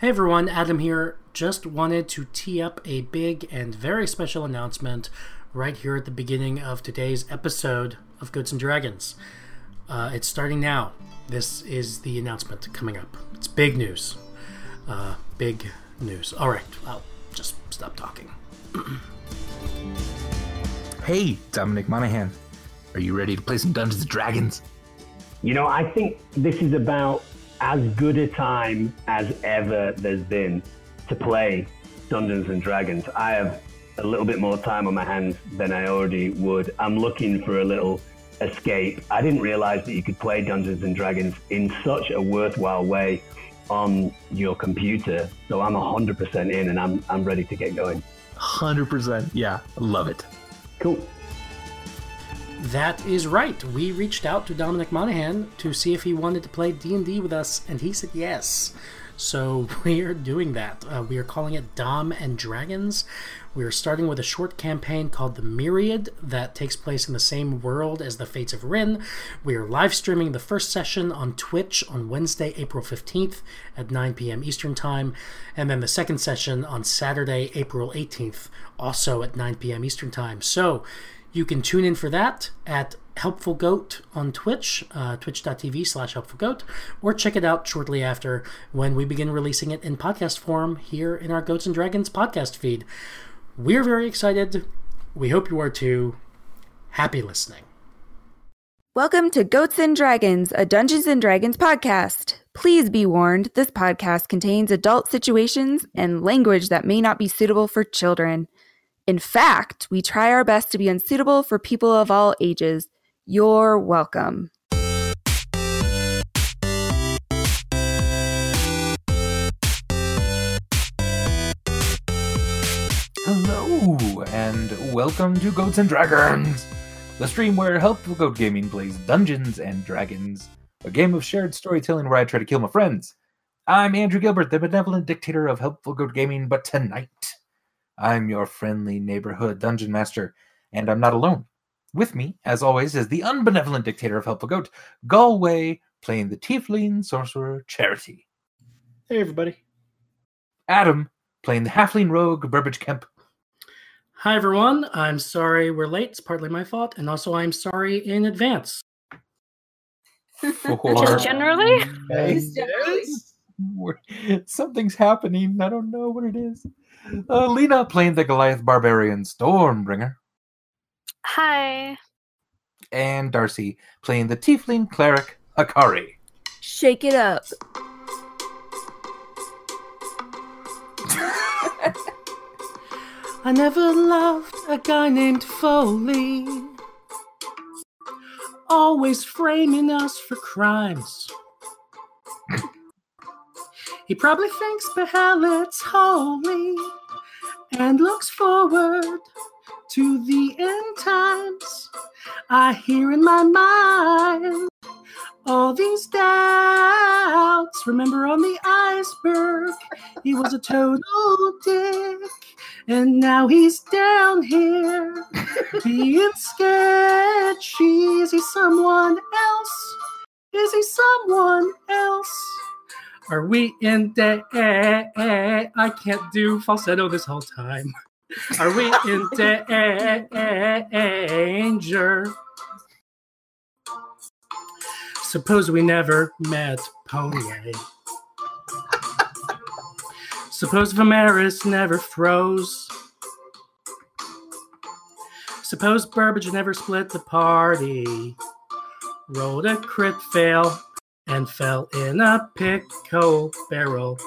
Hey everyone, Adam here. Just wanted to tee up a big and very special announcement right here at the beginning of today's episode of Goats and Dragons. Uh, it's starting now. This is the announcement coming up. It's big news. Uh, big news. All right, I'll just stop talking. Hey, Dominic Monaghan. Are you ready to play some Dungeons and Dragons? You know, I think this is about as good a time as ever there's been to play Dungeons and Dragons. I have a little bit more time on my hands than I already would. I'm looking for a little escape. I didn't realize that you could play Dungeons and Dragons in such a worthwhile way on your computer. So I'm 100% in and I'm, I'm ready to get going. 100%. Yeah, love it. Cool. That is right. We reached out to Dominic Monaghan to see if he wanted to play D&D with us, and he said yes. So we are doing that. Uh, we are calling it Dom and Dragons. We are starting with a short campaign called The Myriad that takes place in the same world as the Fates of Rin. We are live streaming the first session on Twitch on Wednesday, April 15th at 9 p.m. Eastern Time, and then the second session on Saturday, April 18th, also at 9 p.m. Eastern Time. So you can tune in for that at Helpful Goat on Twitch, uh, twitch.tv slash Helpful Goat, or check it out shortly after when we begin releasing it in podcast form here in our Goats and Dragons podcast feed. We're very excited. We hope you are too. Happy listening. Welcome to Goats and Dragons, a Dungeons and Dragons podcast. Please be warned, this podcast contains adult situations and language that may not be suitable for children. In fact, we try our best to be unsuitable for people of all ages. You're welcome. Hello, and welcome to Goats and Dragons, the stream where Helpful Goat Gaming plays Dungeons and Dragons, a game of shared storytelling where I try to kill my friends. I'm Andrew Gilbert, the benevolent dictator of Helpful Goat Gaming, but tonight I'm your friendly neighborhood dungeon master, and I'm not alone. With me, as always, is the unbenevolent dictator of Helpful Goat, Galway, playing the tiefling sorcerer Charity. Hey, everybody. Adam, playing the halfling rogue Burbage Kemp. Hi, everyone. I'm sorry we're late. It's partly my fault, and also I'm sorry in advance. For Just generally? Yes. Something's happening. I don't know what it is. Uh, Lena playing the Goliath barbarian Stormbringer, Hi. and Darcy playing the tiefling cleric Akari. Shake it up. I never loved a guy named Foley. Always framing us for crimes. He probably thinks Behelit's holy and looks forward to the end times. I hear in my mind all these doubts. Remember on the iceberg, he was a total dick. And now he's down here being sketchy. Is he someone else? Is he someone else? Are we in da- I can't do falsetto this whole time. Are we in danger? Suppose we never met Pony. Suppose Vimeris never froze. Suppose Burbage never split the party. Rolled a crit fail and fell in a pickle barrel.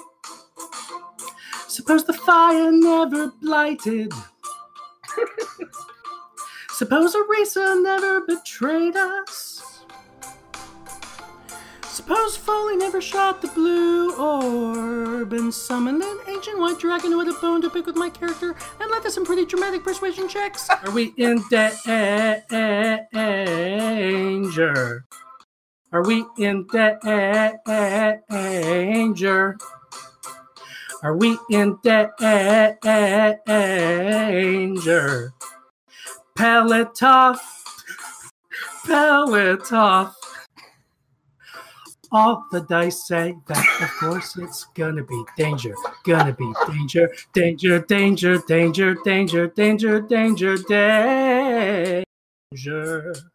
Suppose the fire never blighted. Suppose Arisa never betrayed us. Suppose Foley never shot the blue orb and summoned an ancient white dragon who had a bone to pick with my character and led to some pretty dramatic persuasion checks. Are we in eh, eh, eh, danger? Are we in danger? Are we in danger? Pelletov, Pelletov. all the dice say that of course it's gonna be danger, gonna be danger, danger, danger, danger, danger, danger, danger, danger, danger.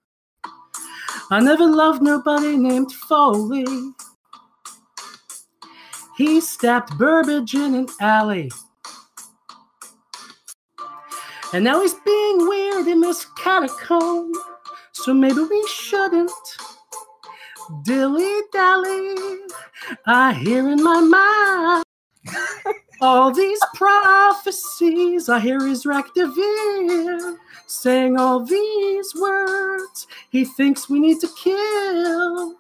I never loved nobody named Foley. He stabbed Burbage in an alley. And now he's being weird in this catacomb. So maybe we shouldn't dilly dally. I hear in my mind all these prophecies. I hear his Devere saying all these words. He thinks we need to kill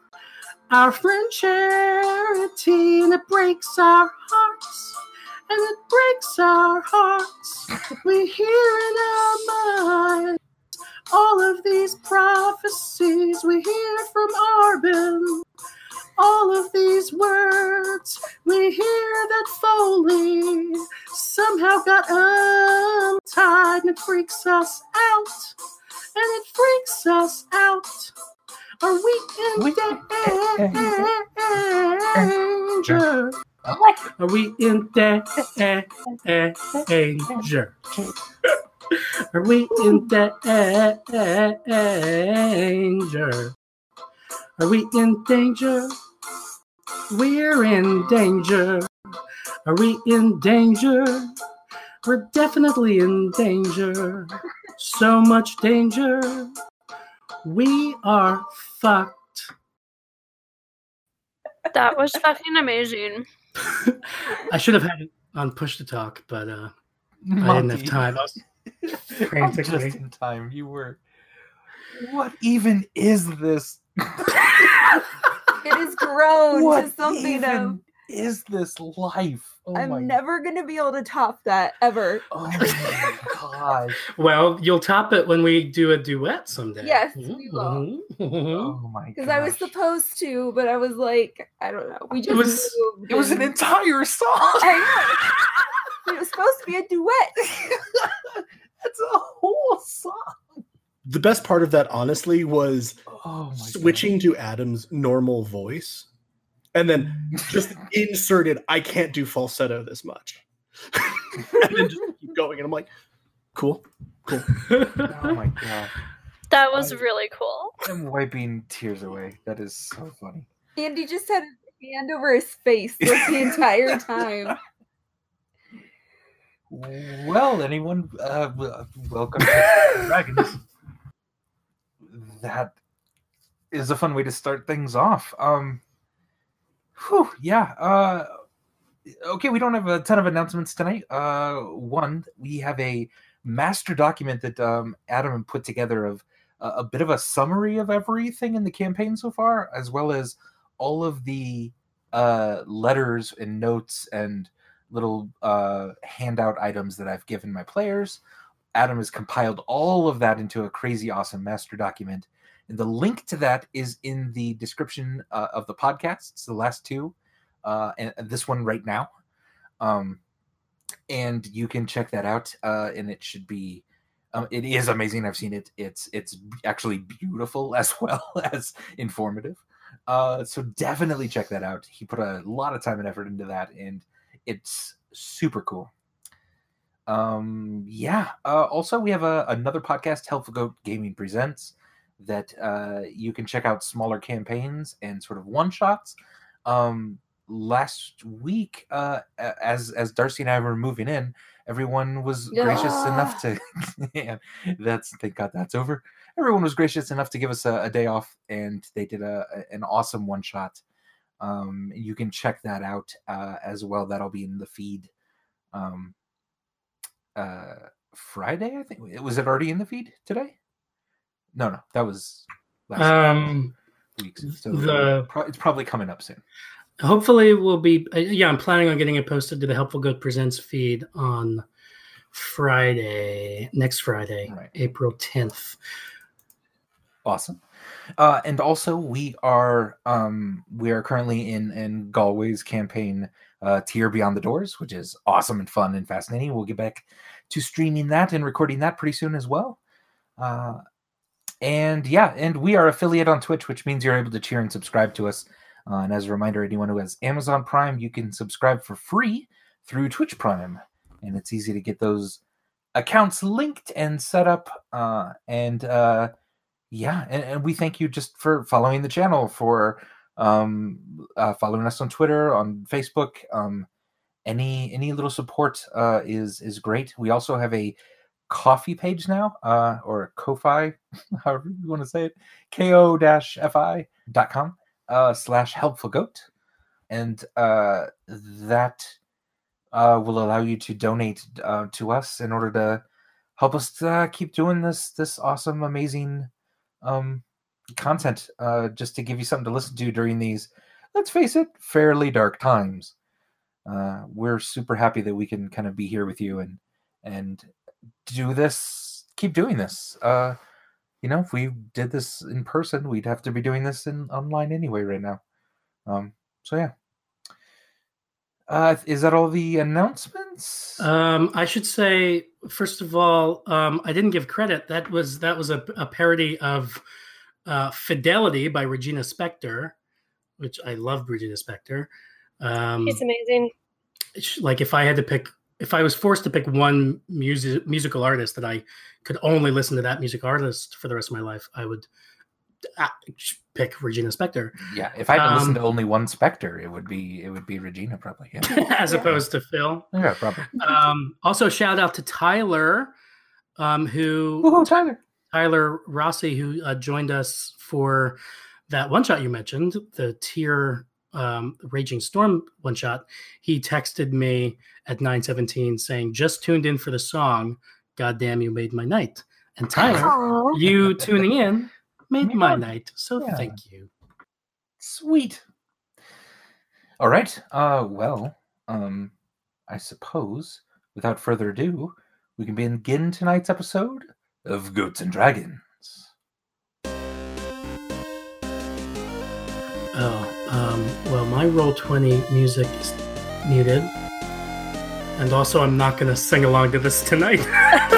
our friend Charity, and it breaks our hearts. And it breaks our hearts. We hear in our minds all of these prophecies we hear from Arbin. All of these words we hear that Foley somehow got untied and it freaks us out. And it freaks us out. Are we in danger? Are we in danger? Are we in danger? Are we in danger? We're in danger. Are we in danger? We're definitely in danger. So much danger. We are fucked. That was fucking amazing. I should have had it on push to talk, but uh, I didn't have time. I was frantically. Just in time. You were. What even is this? It has grown what to something even of is this life? Oh I'm never gonna be able to top that ever. oh my gosh. Well, you'll top it when we do a duet someday. Yes, we mm-hmm. will. will. Oh my god. Because I was supposed to, but I was like, I don't know. We just was- moved It was an entire song. I know. It was supposed to be a duet. That's a whole song. The best part of that, honestly, was Oh my switching to Adam's normal voice and then just inserted, I can't do falsetto this much. and then just keep going. And I'm like, cool, cool. Oh my god. That was I- really cool. I'm wiping tears away. That is so funny. Andy just had his hand over his face like the entire time. Well, anyone, uh, uh, welcome to Dragons. That is a fun way to start things off. Um, whew, yeah. Uh, okay, we don't have a ton of announcements tonight. Uh, one, we have a master document that um, Adam put together of a, a bit of a summary of everything in the campaign so far, as well as all of the uh, letters and notes and little uh, handout items that I've given my players. Adam has compiled all of that into a crazy awesome master document. And the link to that is in the description uh, of the podcasts, the last two, uh, and, this one right now. Um, and you can check that out. Uh, and it should be, um, it is amazing. I've seen it. It's it's actually beautiful as well as informative. Uh, so definitely check that out. He put a lot of time and effort into that, and it's super cool. Um, yeah. Uh, also, we have a, another podcast, Helpful Goat Gaming Presents, that uh, you can check out smaller campaigns and sort of one shots. Um, last week, uh, as as Darcy and I were moving in, everyone was gracious enough to. yeah, that's thank God that's over. Everyone was gracious enough to give us a, a day off, and they did a, a- an awesome one shot. Um, you can check that out uh, as well. That'll be in the feed. Um, uh, Friday, I think. Was it already in the feed today? No, no, that was last Um, week. So the- it's probably coming up soon. hopefully, we'll be. uh, Yeah, I'm planning on getting it posted to the Helpful Goat Presents feed on Friday, next Friday, Right. April 10th. Awesome. Uh, and also, we are um, we are currently in in Galway's campaign, uh, Tier Beyond the Doors, which is awesome and fun and fascinating. We'll get back to streaming that and recording that pretty soon as well. Uh, and yeah, and we are affiliate on Twitch, which means you're able to cheer and subscribe to us Uh, and as a reminder, anyone who has Amazon Prime, you can subscribe for free through Twitch Prime. And it's easy to get those accounts linked and set up. Uh, and uh, yeah, and, and we thank you just for following the channel, for um, uh, following us on Twitter, on Facebook. Um, any any little support uh, is is great. We also have a coffee page now, uh, or Ko-fi, however you want to say it, ko-fi.com uh, slash helpful goat. And uh, that uh, will allow you to donate uh, to us in order to help us uh, keep doing this this awesome, amazing um, content. Uh, just to give you something to listen to during these, let's face it, fairly dark times. Uh, we're super happy that we can kind of be here with you and and do this, keep doing this. Uh, you know, if we did this in person, we'd have to be doing this in online anyway right now. Um, so yeah. Uh, is that all the announcements? Um, I should say, first of all, um, I didn't give credit. That was that was a, a parody of uh, "Fidelity" by Regina Spektor, which I love Regina Spektor. Um, He's amazing. sh- like if I had to pick, if I was forced to pick one music musical artist that I could only listen to that music artist for the rest of my life, I would pick Regina Spektor yeah, if I had to listen um, to only one Spektor, it would be it would be Regina probably. Yeah, as opposed to Phil. yeah probably. Um, also, shout out to Tyler, um, who Woohoo, Tyler! Tyler Rossi, who uh, joined us for that one shot you mentioned, the tier um, Raging Storm one shot. He texted me at 9:17 saying, "Just tuned in for the song. God damn, you made my night." And Tyler, Aw. you tuning in made my Yeah. night. So Yeah. thank you. Sweet. All right. Uh, well, um, I suppose without further ado, we can begin tonight's episode of Goats and Dragons. Oh, um, well, my roll 20 music is muted. And also, I'm not going to sing along to this tonight.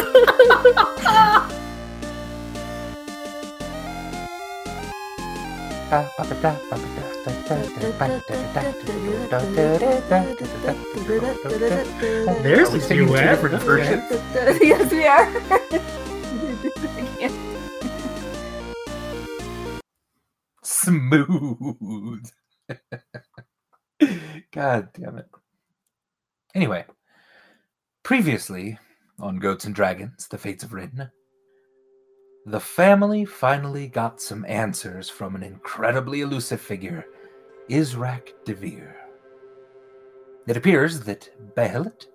There's a singing two duet. different Okay. versions? yes, we are. Smooth. God damn it. Anyway, previously on Goats and Dragons, The Fates of Rin, the family finally got some answers from an incredibly elusive figure, Israk Devere. It appears that Behelit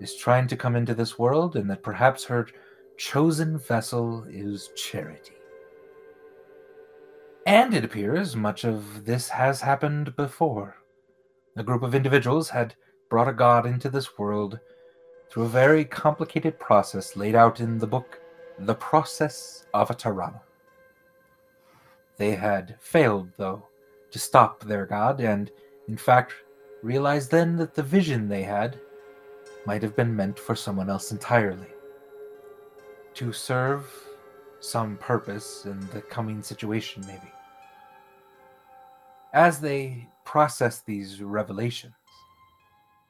is trying to come into this world and that perhaps her chosen vessel is Charity. And it appears much of this has happened before. A group of individuals had brought a god into this world through a very complicated process laid out in the book The Process of a Tirana. They had failed, though, to stop their god, and in fact realized then that the vision they had might have been meant for someone else entirely. To serve some purpose in the coming situation, maybe. As they process these revelations,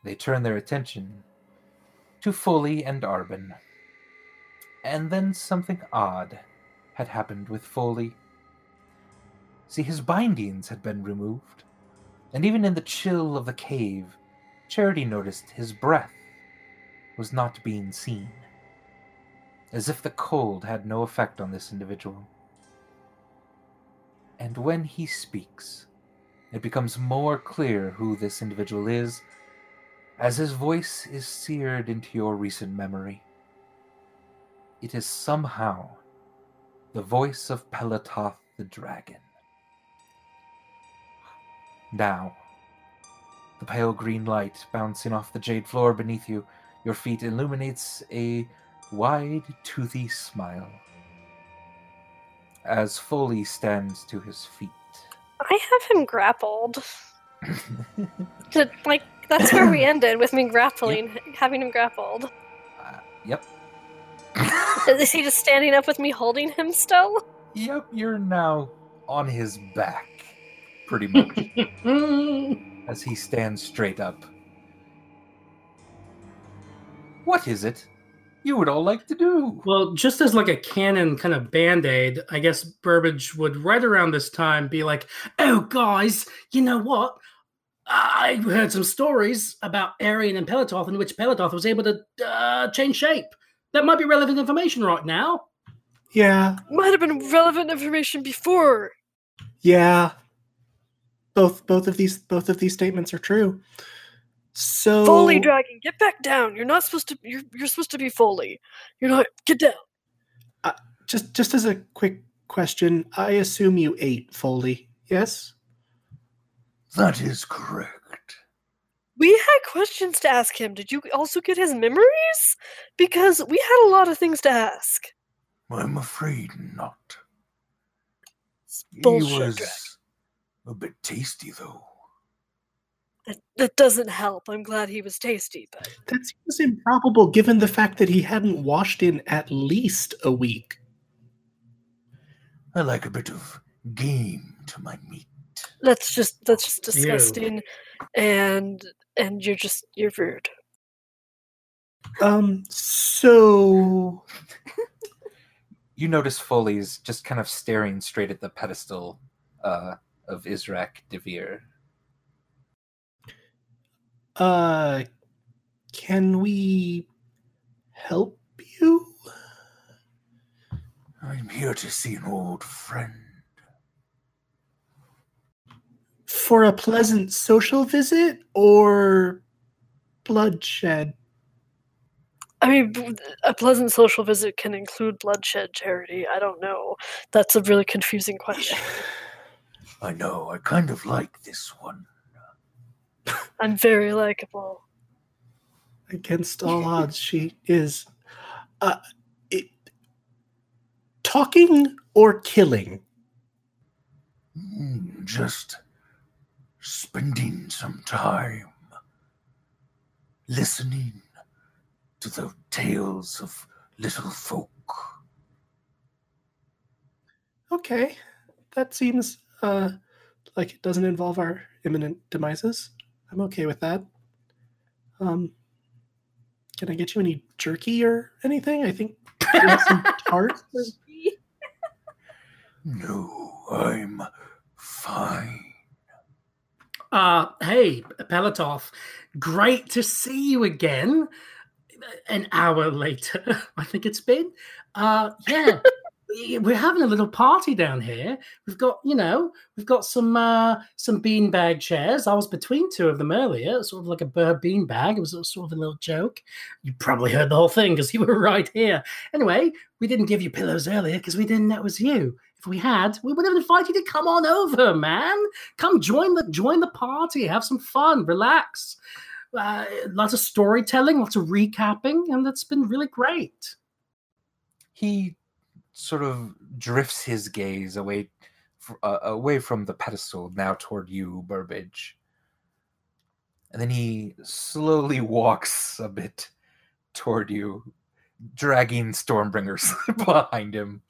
they turn their attention to Foley and Arbin. And then something odd had happened with Foley. See, his bindings had been removed, and even in the chill of the cave, Charity noticed his breath was not being seen as if the cold had no effect on this individual. And when he speaks, it becomes more clear who this individual is, as his voice is seared into your recent memory. It is somehow the voice of Pelatoth the dragon. Now, the pale green light bouncing off the jade floor beneath you, your feet illuminates a wide, toothy smile. As Foley stands to his feet. I have him grappled. To- like that's where we ended with me grappling, having him grappled. Uh, yep. Is he just standing up with me holding him still? Yep, you're now on his back. pretty much, as he stands straight up. What is it you would all like to do? Well, just as like a canon kind of band aid, I guess Burbage would right around this time be like, "Oh, guys, you know what? I heard some stories about Arian and Pelatoth in which Pelatoth was able to uh, change shape. That might be relevant information right now." Yeah, Might have been relevant information before. yeah. Both both of these both of these statements are true. So Foley dragon, get back down. You're not supposed to. You're you're supposed to be Foley. You're not. Get down. Uh, just just as a quick question, I assume you ate Foley. Yes? That is correct. We had questions to ask him. Did you also get his memories? Because we had a lot of things to ask. I'm afraid not. It's bullshit. he Dragon. was a bit tasty, though. That, that doesn't help. I'm glad he was tasty, but That seems improbable given the fact that he hadn't washed in at least a week. I like a bit of game to my meat. That's just that's just Ew. disgusting, and and you're just you're rude. Um so You notice Foley's just kind of staring straight at the pedestal uh, of Israk Devere. uh can we help you? I'm here to see an old friend. For a pleasant social visit or bloodshed? I mean, a pleasant social visit can include bloodshed, Charity. I don't know. That's a really confusing question. I know, I kind of like this one. I'm very likable. Against all odds, she is. Uh, it, talking or killing? Mm, Just spending some time listening to the tales of little folk. Okay, that seems uh, like it doesn't involve our imminent demises. I'm okay with that. Um, can I get you any jerky or anything? I think we have some tarts. No, I'm fine. Uh, hey, Pelatoth, great to see you again. An hour later, I think it's been. Uh, yeah, we're having a little party down here. We've got, you know, we've got some uh, some beanbag chairs. I was between two of them earlier, sort of like a bird beanbag. It was sort of a little joke. You probably heard the whole thing because you were right here. Anyway, we didn't give you pillows earlier because we didn't know it was you. We had, we would have invited you to come on over, man. Come join the join the party, have some fun, relax. Uh, lots of storytelling, lots of recapping, and that's been really great. He sort of drifts his gaze away uh, away from the pedestal now toward you, Burbage. And then he slowly walks a bit toward you, dragging Stormbringers behind him.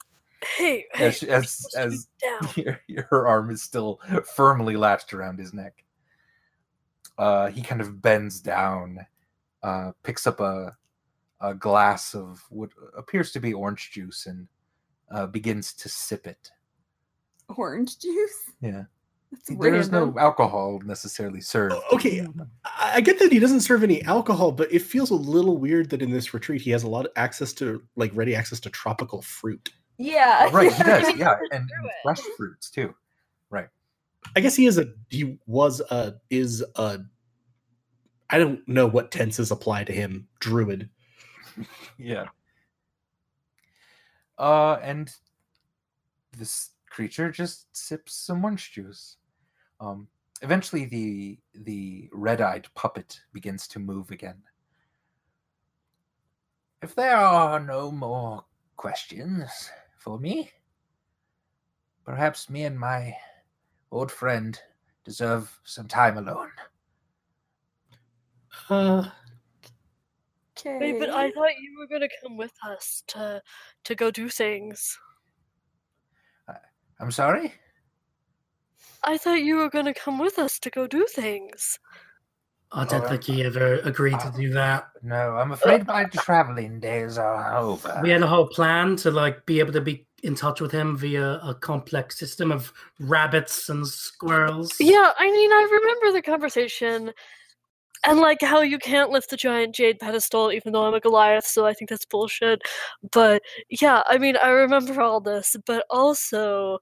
Hey, hey, As, as, supposed to be as down. your, her arm is still firmly latched around his neck. Uh, he kind of bends down, uh, picks up a, a glass of what appears to be orange juice, and uh, begins to sip it. Orange juice? Yeah. There is no alcohol necessarily served. Okay, I I get that he doesn't serve any alcohol, but it feels a little weird that in this retreat he has a lot of access to, like, ready access to tropical fruit. Yeah. Oh, right, he does. Yeah, and, and fresh fruits too. Right. I guess he is a he was a is a I don't know what tenses apply to him. Druid. Yeah. Uh, and this creature just sips some orange juice. Um, eventually, the the red-eyed puppet begins to move again. If there are no more questions for me, perhaps me and my old friend deserve some time alone. Uh, Okay. Wait, but I thought you were gonna come with us to to go do things. I'm sorry. I thought you were going to come with us to go do things. I don't Oh, think he ever agreed to do that. No, I'm afraid my traveling days are over. We had a whole plan to like be able to be in touch with him via a complex system of rabbits and squirrels. Yeah, I mean, I remember the conversation. And like how you can't lift the giant jade pedestal, even though I'm a Goliath, so I think that's bullshit. But yeah, I mean, I remember all this, but also,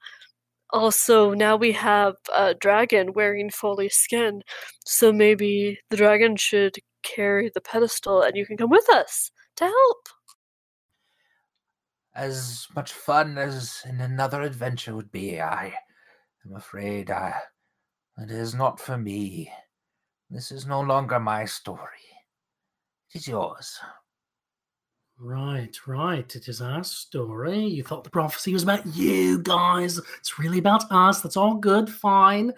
also now we have a dragon wearing Foley skin, so maybe the dragon should carry the pedestal, and you can come with us to help. As much fun as in another adventure would be, I am afraid I, it is not for me. This is no longer my story. It is yours. Right, right. It is our story. You thought the prophecy was about you guys. It's really about us. That's all good, fine.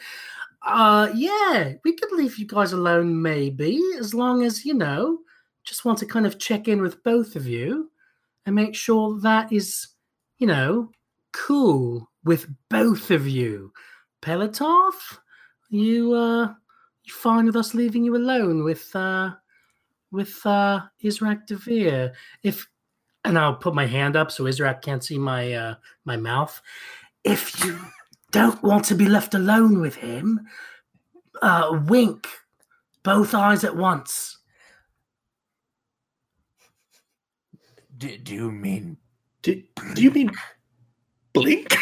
Uh yeah, we could leave you guys alone maybe, as long as, you know, just want to kind of check in with both of you and make sure that is, you know, cool with both of you. Pelotov, you uh you fine with us leaving you alone with uh with uh Israk Devere. If and I'll put my hand up so Israk can't see my uh my mouth. If you don't want to be left alone with him, uh wink both eyes at once. Do, do you mean Do, do you mean blink?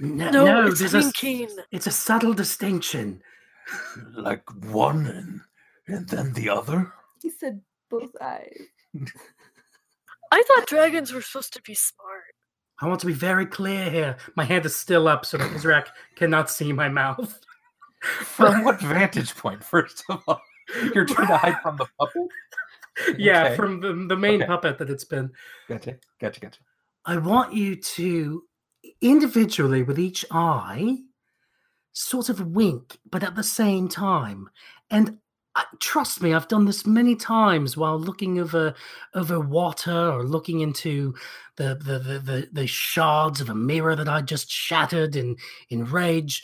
No, No, no, it's there's a, it's a subtle distinction. like one and, and then the other? He said both eyes. I thought dragons were supposed to be smart. I want to be very clear here. My hand is still up so that Israk cannot see my mouth. From what vantage point, first of all? You're trying to hide from the puppet? yeah, Okay. from the, the main Okay. puppet that it's been. Gotcha, gotcha, gotcha. I want you to individually with each eye sort of wink, but at the same time. And trust me, I've done this many times while looking over over water or looking into the the, the, the, the shards of a mirror that I just shattered in in rage.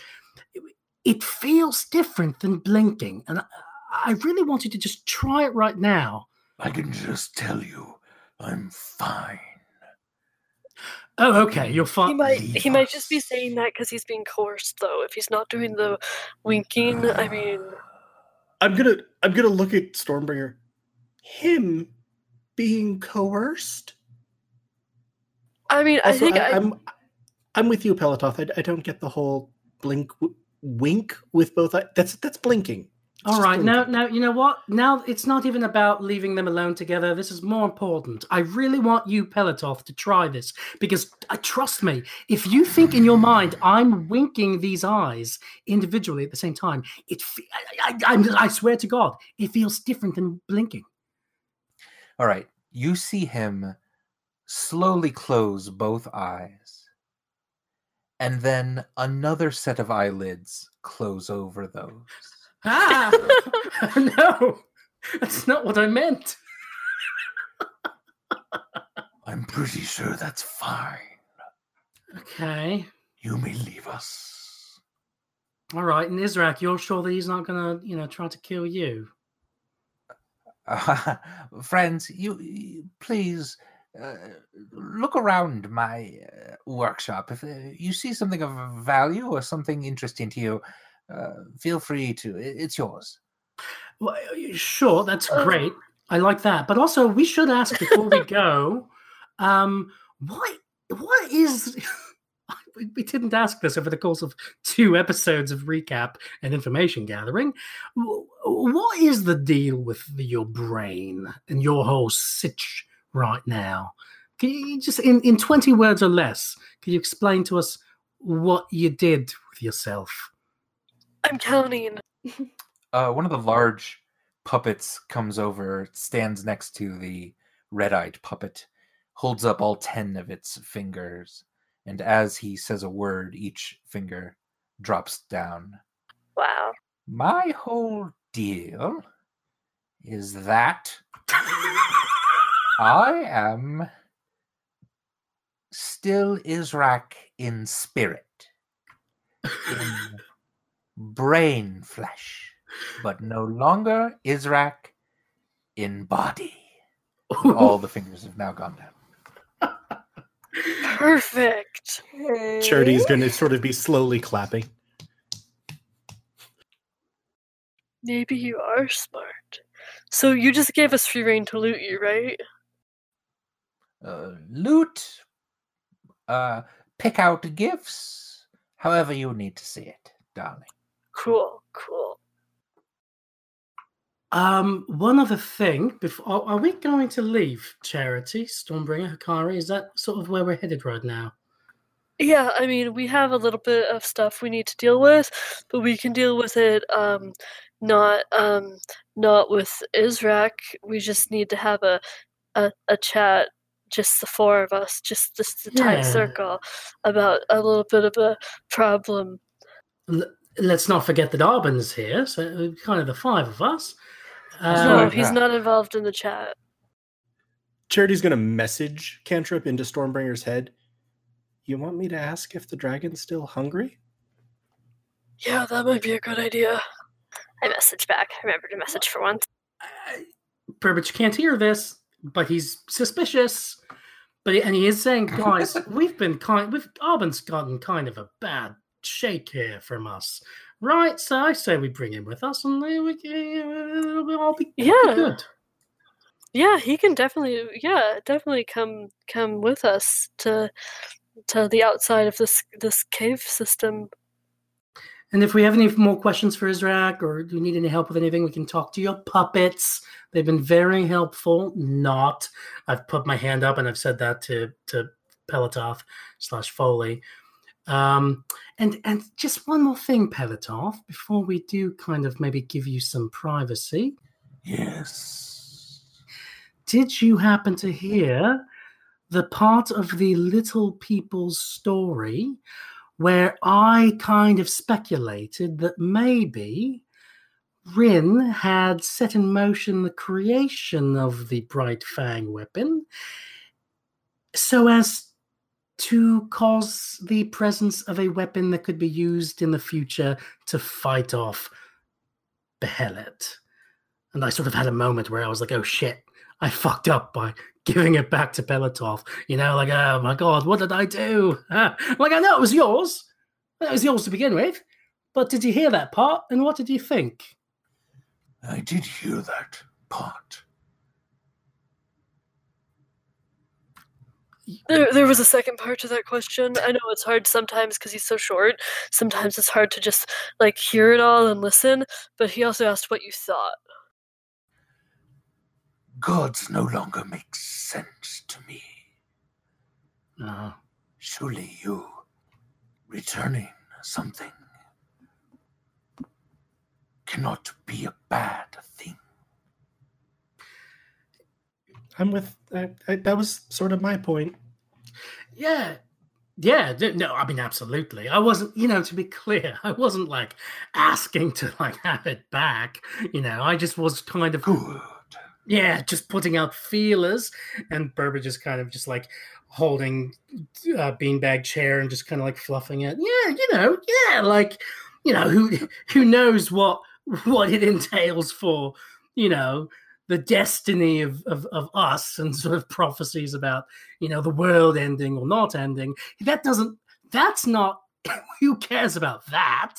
It, it feels different than blinking, and I, I really want you to just try it right now. I can just tell you, I'm fine. Oh, okay, you're fine. He fine. might leave he might just be saying that because he's being coerced, though. If he's not doing the winking, I mean, I'm gonna I'm gonna look at Stormbringer. Him being coerced. I mean, I think I, am I'm with you, Pelotov. I, I don't get the whole blink w- wink with both eyes. That's that's blinking. All right, now, now, you know what? Now it's not even about leaving them alone together. This is more important. I really want you, Pelotov, to try this because, uh, trust me, if you think in your mind I'm winking these eyes individually at the same time, it, I, I, I, I swear to God, it feels different than blinking. All right, you see him slowly close both eyes, and then another set of eyelids close over those. Ah, no, that's not what I meant. I'm pretty sure that's fine. Okay, You may leave us. all right. And Israk, you're sure that he's not gonna, you know, try to kill you? friends, you, you please uh, look around my uh, workshop. If uh, you see something of value or something interesting to you, uh, feel free to. It's yours. Well, sure, that's Uh. great. I like that. But also, we should ask before we go, um, what what is? we- we didn't ask this over the course of two episodes of recap and information gathering. What is the deal with your brain and your whole sitch right now? Can you just, in, in 20 words or less, can you explain to us what you did with yourself? I'm counting. Uh, one of the large puppets comes over, stands next to the red-eyed puppet, holds up all ten of its fingers, and as he says a word, each finger drops down. Wow. My whole deal is that I am still Israk in spirit. In brain flesh, but no longer Israk in body. All the fingers have now gone down. Perfect. Charity's going to sort of be slowly clapping. Maybe you are smart. So you just gave us free reign to loot you, right? Uh, loot, uh, pick out gifts, however you need to see it, darling. Cool, cool. Um, one other thing before are we going to leave Charity, Stormbringer, Hikari? Is that sort of where we're headed right now? Yeah, I mean, we have a little bit of stuff we need to deal with, but we can deal with it um not um not with Israk. We just need to have a a, a chat just the four of us, just just the tight circle about a little bit of a problem. L- let's not forget that Arbin's here, so kind of the five of us. no, Um, he's not involved in the chat. Charity's going to message Cantrip into Stormbringer's head. You want me to ask if the dragon's still hungry? Yeah, that might be a good idea. I messaged back. I remembered to message for once. uh, Burbage can't hear this, but he's suspicious. But he, and he is saying, guys, we've been kind. We've Arbin's gotten kind of a bad shake here from us, right? So I say we bring him with us, and we, we, it'll all be Yeah. good. Yeah, he can definitely. Yeah, definitely come come with us to to the outside of this this cave system. And if we have any more questions for Israk or do you need any help with anything, we can talk to your puppets. They've been very helpful. Not. I've put my hand up and I've said that to to Pelotov slash Foley. Um, and and just one more thing, Pelotov, before we do kind of maybe give you some privacy. Yes. Did you happen to hear the part of the little people's story where I kind of speculated that maybe Rin had set in motion the creation of the Bright Fang weapon so as to cause the presence of a weapon that could be used in the future to fight off Behelit. And I sort of had a moment where I was like, oh shit, I fucked up by giving it back to Pelotov. You know, like, oh my god, what did I do? Like, I know it was yours. It was yours to begin with. But did you hear that part? And what did you think? I did hear that part. There, there was a second part to that question. I know it's hard sometimes because he's so short. Sometimes it's hard to just like hear it all and listen. But he also asked what you thought. Gods no longer make sense to me. Uh, Surely you returning something cannot be a bad thing. I'm with. I, I, that was sort of my point. yeah. Yeah, d- no, I mean, absolutely. I wasn't, you know, to be clear, I wasn't like asking to like have it back. You know, I just was kind of Good. Yeah, just putting out feelers, and Burbage is kind of just like holding a beanbag chair and just kind of like fluffing it. Yeah, you know, yeah, like you know who who knows what what it entails for you know the destiny of, of of us and sort of prophecies about you know the world ending or not ending. That doesn't. That's not. Who cares about that?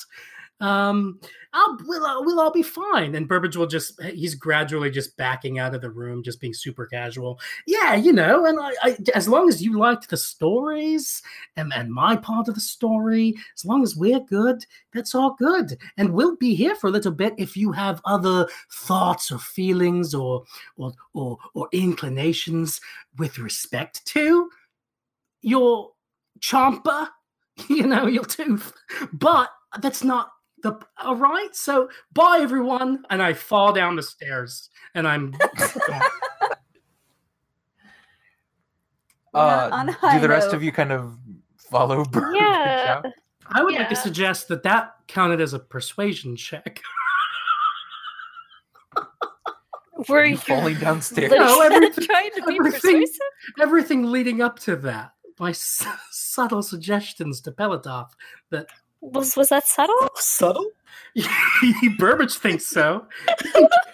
Um I'll, we'll, uh, we'll all be fine. And burbage will just he's gradually just backing out of the room just being super casual. Yeah you know and I, I as long as you liked the stories and, and my part of the story as long as we're good that's all good. And we'll be here for a little bit if you have other thoughts or feelings or or or, or inclinations with respect to your chomper you know your tooth. But that's not the all right so bye everyone and i fall down the stairs and i'm Uh, do the rest note. of you kind of follow Bird? Yeah. i would like to suggest that that counted as a persuasion check Were You you falling downstairs? like, No, everything- trying to be everything- persuasive? everything leading up to that My s- subtle suggestions to Pelotov that Was was that subtle? Subtle? Burbage thinks so.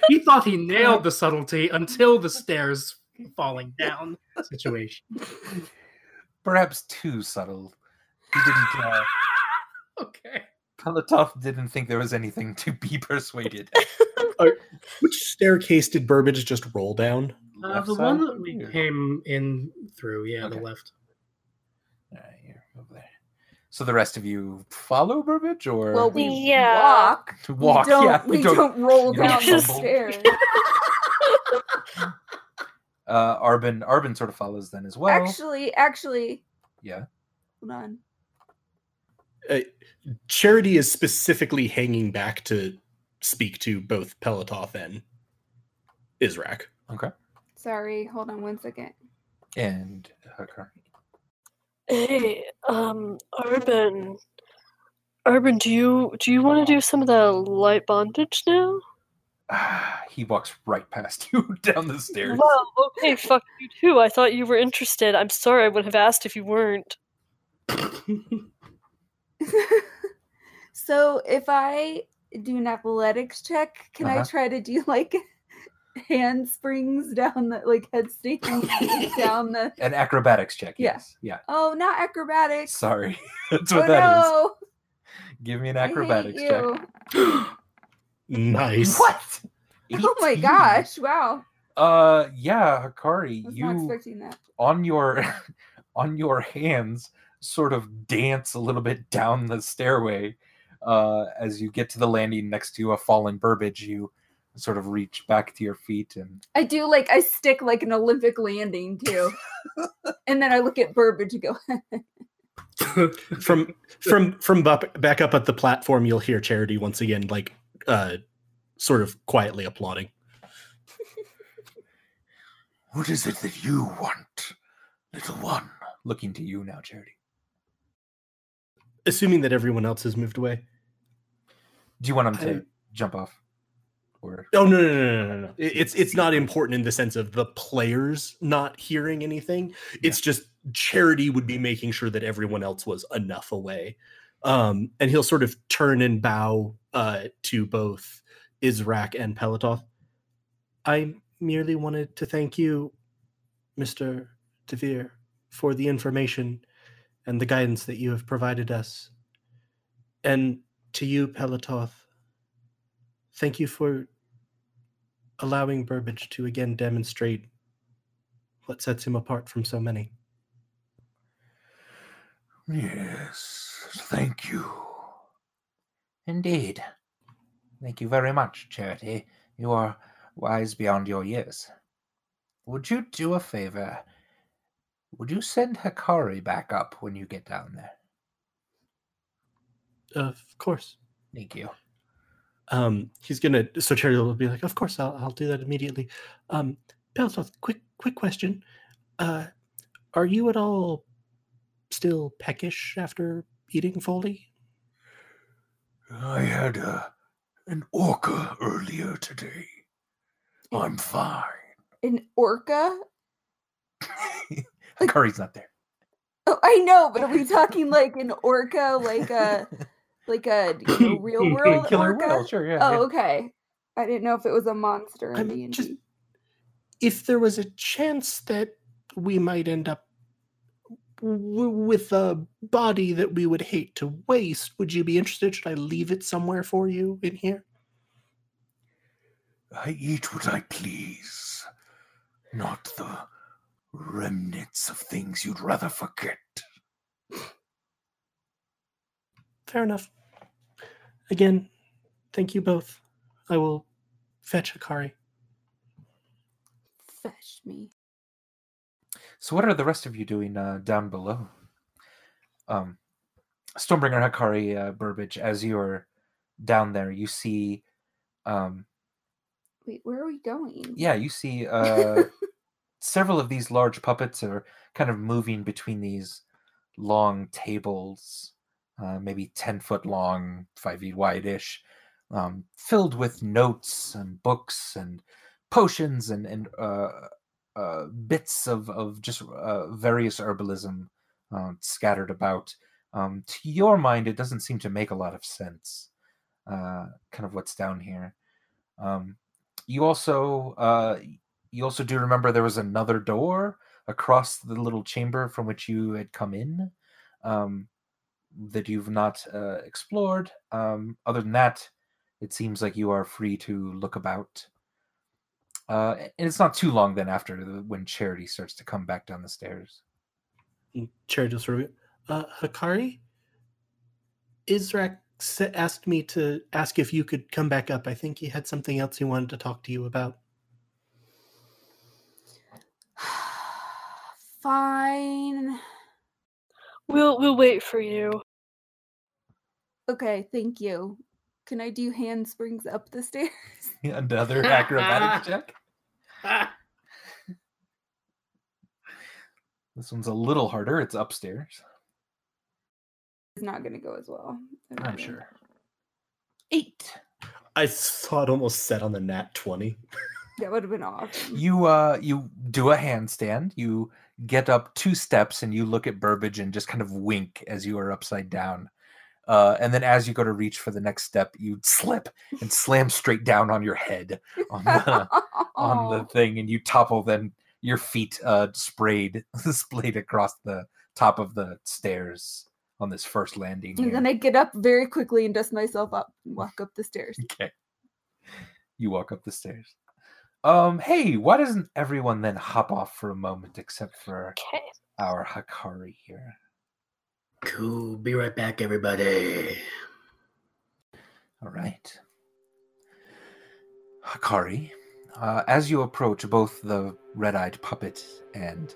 he thought he nailed the subtlety until the stairs falling down situation. Perhaps too subtle. He didn't. Uh, Okay. Pelatov didn't think there was anything to be persuaded. Which staircase did Burbage just roll down? Uh, the side, one that we came in through, yeah, Okay. the left. Alright, here, over there. So the rest of you follow Burbage, or Well, we Yeah. walk. to walk? We don't, yeah, we don't, roll you don't down the stairs. Uh, Arbin, Arbin sort of follows then as well. actually, actually, yeah. hold on. Uh, Charity is specifically hanging back to speak to both Pelotov and Israk. Okay. Sorry, hold on one second. And Hakari. Hey, um, Urban. Urban, do you do you want to do some of the light bondage now? Ah, he walks right past you down the stairs. Well, okay, fuck you too. I thought you were interested. I'm sorry, I would have asked if you weren't. so if I do an athletics check, can I Uh-huh. try to do like handsprings down the like headstands down the? An acrobatics check. Yeah. Yes. Yeah. Oh, not acrobatics. Sorry. That's oh what that is. no! Give me an acrobatics check. Nice. What? Oh my gosh! Wow, Uh yeah, Hakari, I was not you expecting that. on your on your hands sort of dance a little bit down the stairway uh as you get to the landing next to a fallen burbage you sort of reach back to your feet and I do like I stick like an Olympic landing too, and then I look at Burbage and go, from from from bup- back up at the platform, you'll hear Charity once again, like uh, sort of quietly applauding. what is it that you want little one looking to you now charity Assuming that everyone else has moved away. do you want him to I- jump off or Oh no no no no no no! It's it's not important in the sense of the players not hearing anything. It's just Charity would be making sure that everyone else was enough away. Um, and he'll sort of turn and bow uh, to both Israk and Pelotov. I merely wanted to thank you, Mister Devere, for the information and the guidance that you have provided us, and to you, Pelotov. Thank you for allowing Burbage to again demonstrate what sets him apart from so many. yes thank you. Indeed. Thank you very much charity. You are wise beyond your years. Would you do a favor? Would you send Hikari back up when you get down there? Of course. thank you Um, he's gonna. So Charity will be like, "Of course, I'll, I'll do that immediately." Um, Peltoth, quick, quick question. Uh, are you at all still peckish after eating Foley? I had a, an orca earlier today. I'm fine. "An orca." Hikari's not there. Oh, I know, but are we talking like an orca, like a like a you know, real world Killer orca? whale, sure, yeah. oh, yeah. okay. I didn't know if it was a monster I'm just if there was a chance that we might end up w- with a body that we would hate to waste, would you be interested? Should I leave it somewhere for you in here? I eat what I please, not the remnants of things you'd rather forget. Fair enough. Again, thank you both. I will fetch Akari. Fetch me. So, what are the rest of you doing uh, down below? Um, Stormbringer, Hakari uh, Burbage, as you're down there, you see, um, Wait, where are we going? yeah, you see uh, several of these large puppets are kind of moving between these long tables, uh, maybe 10 foot long, 5 feet wide ish, um, filled with notes and books and potions and, and uh, uh, bits of, of just uh, various herbalism uh, scattered about. Um, to your mind, it doesn't seem to make a lot of sense. Uh, kind of what's down here. Um, you also you also do remember there was another door across the little chamber from which you had come in um, that you've not uh, explored. Um, other than that, it seems like you are free to look about. Uh, and it's not too long then after the, when Charity starts to come back down the stairs. And Charity will sort of, uh, Hakari, Israk asked me to ask if you could come back up. I think he had something else he wanted to talk to you about. Fine. We'll we'll wait for you. Okay, thank you. Can I do handsprings up the stairs? Another acrobatics check. This one's a little harder. It's upstairs. It's not going to go as well. I don't I'm sure. Eight. I saw it almost set on the nat 20. That would have been awesome. You uh you do a handstand. You get up two steps and you look at Burbage and just kind of wink as you are upside down. Uh, and then as you go to reach for the next step, you slip and slam straight down on your head on the on the thing, and you topple. Then your feet uh sprayed splayed across the top of the stairs on this first landing. And here. then I get up very quickly and dust myself up and walk up the stairs. Okay. You walk up the stairs. Um, hey, why doesn't everyone then hop off for a moment except for Okay. our Hakari here? Cool. Be right back, everybody. All right. Hakari, uh, as you approach both the red eyed puppet and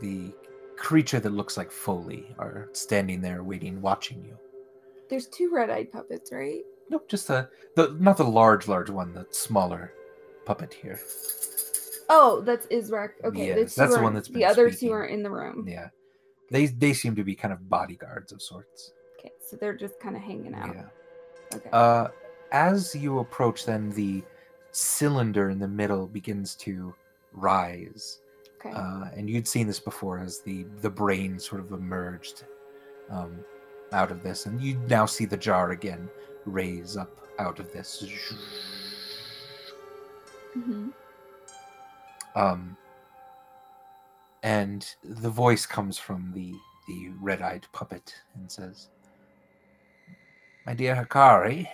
the creature that looks like Foley are standing there waiting, watching you. There's two red-eyed puppets, right? Nope, just the, the not the large, large one, the smaller puppet here. Oh, that's Israk. Okay, that's the one that's the been other speaking. two are in the room. Yeah. They they seem to be kind of bodyguards of sorts. Okay, so they're just kind of hanging out. Yeah. Okay. Uh, as you approach, then the cylinder in the middle begins to rise, okay. uh, and you'd seen this before as the the brain sort of emerged um, out of this, and you now see the jar again raise up out of this. Hmm Um, and the voice comes from the the red-eyed puppet and says, "My dear Hakari,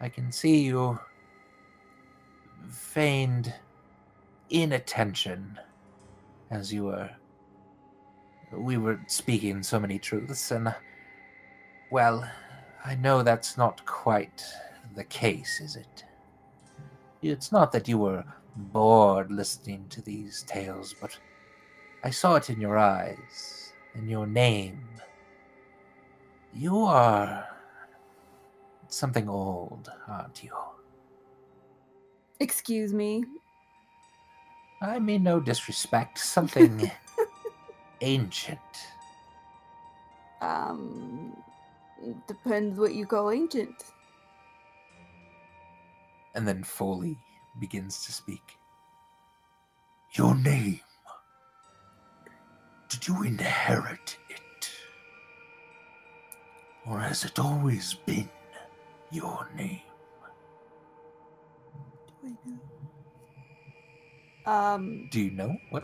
I can see you feigned inattention as you were. We were speaking so many truths, and well, I know that's not quite the case, is it? It's not that you were bored listening to these tales, but I saw it in your eyes, in your name. You are something old, aren't you? Excuse me. I mean no disrespect, something ancient. Um, depends what you call ancient. And then Foley begins to speak. Your name. Did you inherit it? Or has it always been your name? Um, Do you know what?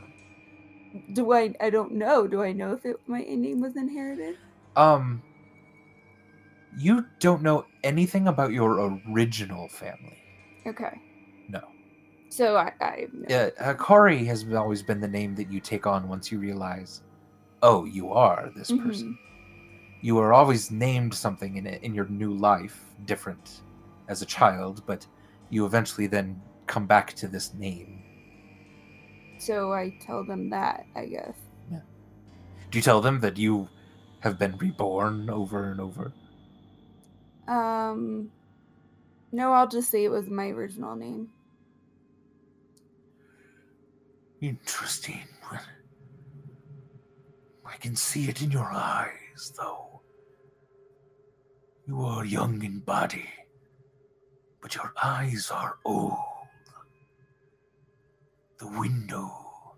do I? I don't know. Do I know if it, my name was inherited? Um, you don't know anything about your original family. Okay. No. So I, I no. Yeah, Hakari has always been the name that you take on once you realize, oh, you are this Mhm. person. You are always named something in in your new life, different as a child, but you eventually then come back to this name. So I tell them that, I guess. Yeah. Do you tell them that you have been reborn over and over? Um, no, I'll just say it was my original name. Interesting. I can see it in your eyes, though. You are young in body, but your eyes are old. The window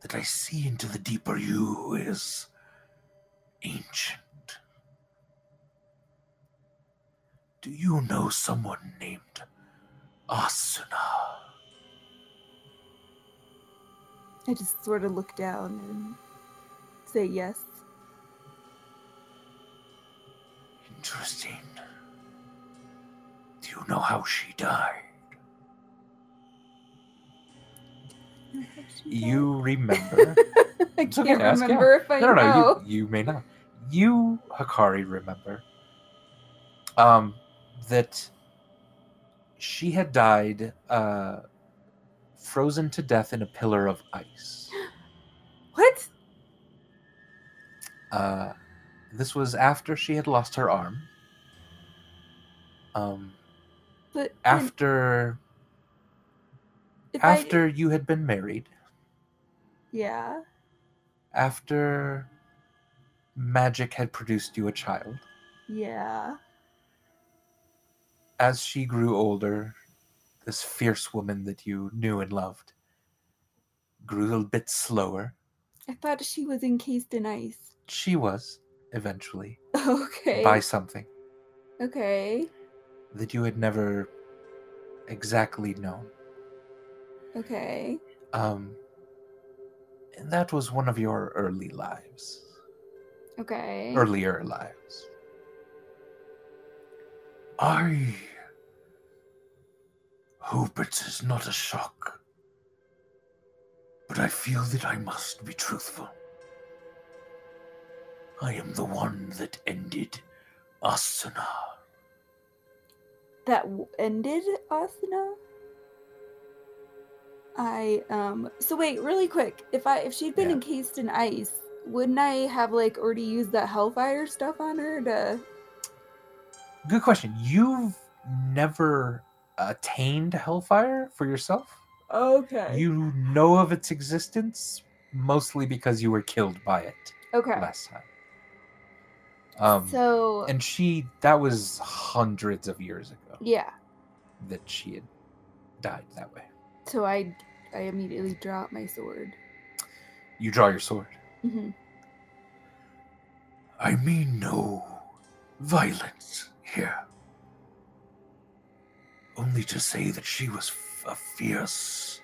that I see into the deeper you is Ancient. Do you know someone named Asuna? I just sort of look down and say yes. Interesting. Do you know how she died? You remember. I It's can't okay ask, yeah. remember if I no, no, know. no. You, you may not. You, Hakari, remember um, that she had died uh, frozen to death in a pillar of ice. What? Uh, this was after she had lost her arm. Um, But after if I- after you had been married, yeah. after magic had produced you a child, Yeah. As she grew older, this fierce woman that you knew and loved grew a bit slower. I thought she was encased in ice. She was, eventually, Okay. by something Okay. that you had never exactly known. Okay. Um, and that was one of your early lives, Okay. earlier lives. I hope it is not a shock, but I feel that I must be truthful. I am the one that ended Asuna. that w- ended Asuna. I um. So wait, really quick. If I if she'd been Yeah. encased in ice, wouldn't I have like already used that Hellfire stuff on her to? Good question. You've never attained Hellfire for yourself? Okay. You know of its existence mostly because you were killed by it okay. last time. Um, so and she that was hundreds of years ago yeah. that she had died that way. So I I immediately drop my sword. You draw your sword. hmm I mean no violence here. Only to say that she was f- a fierce,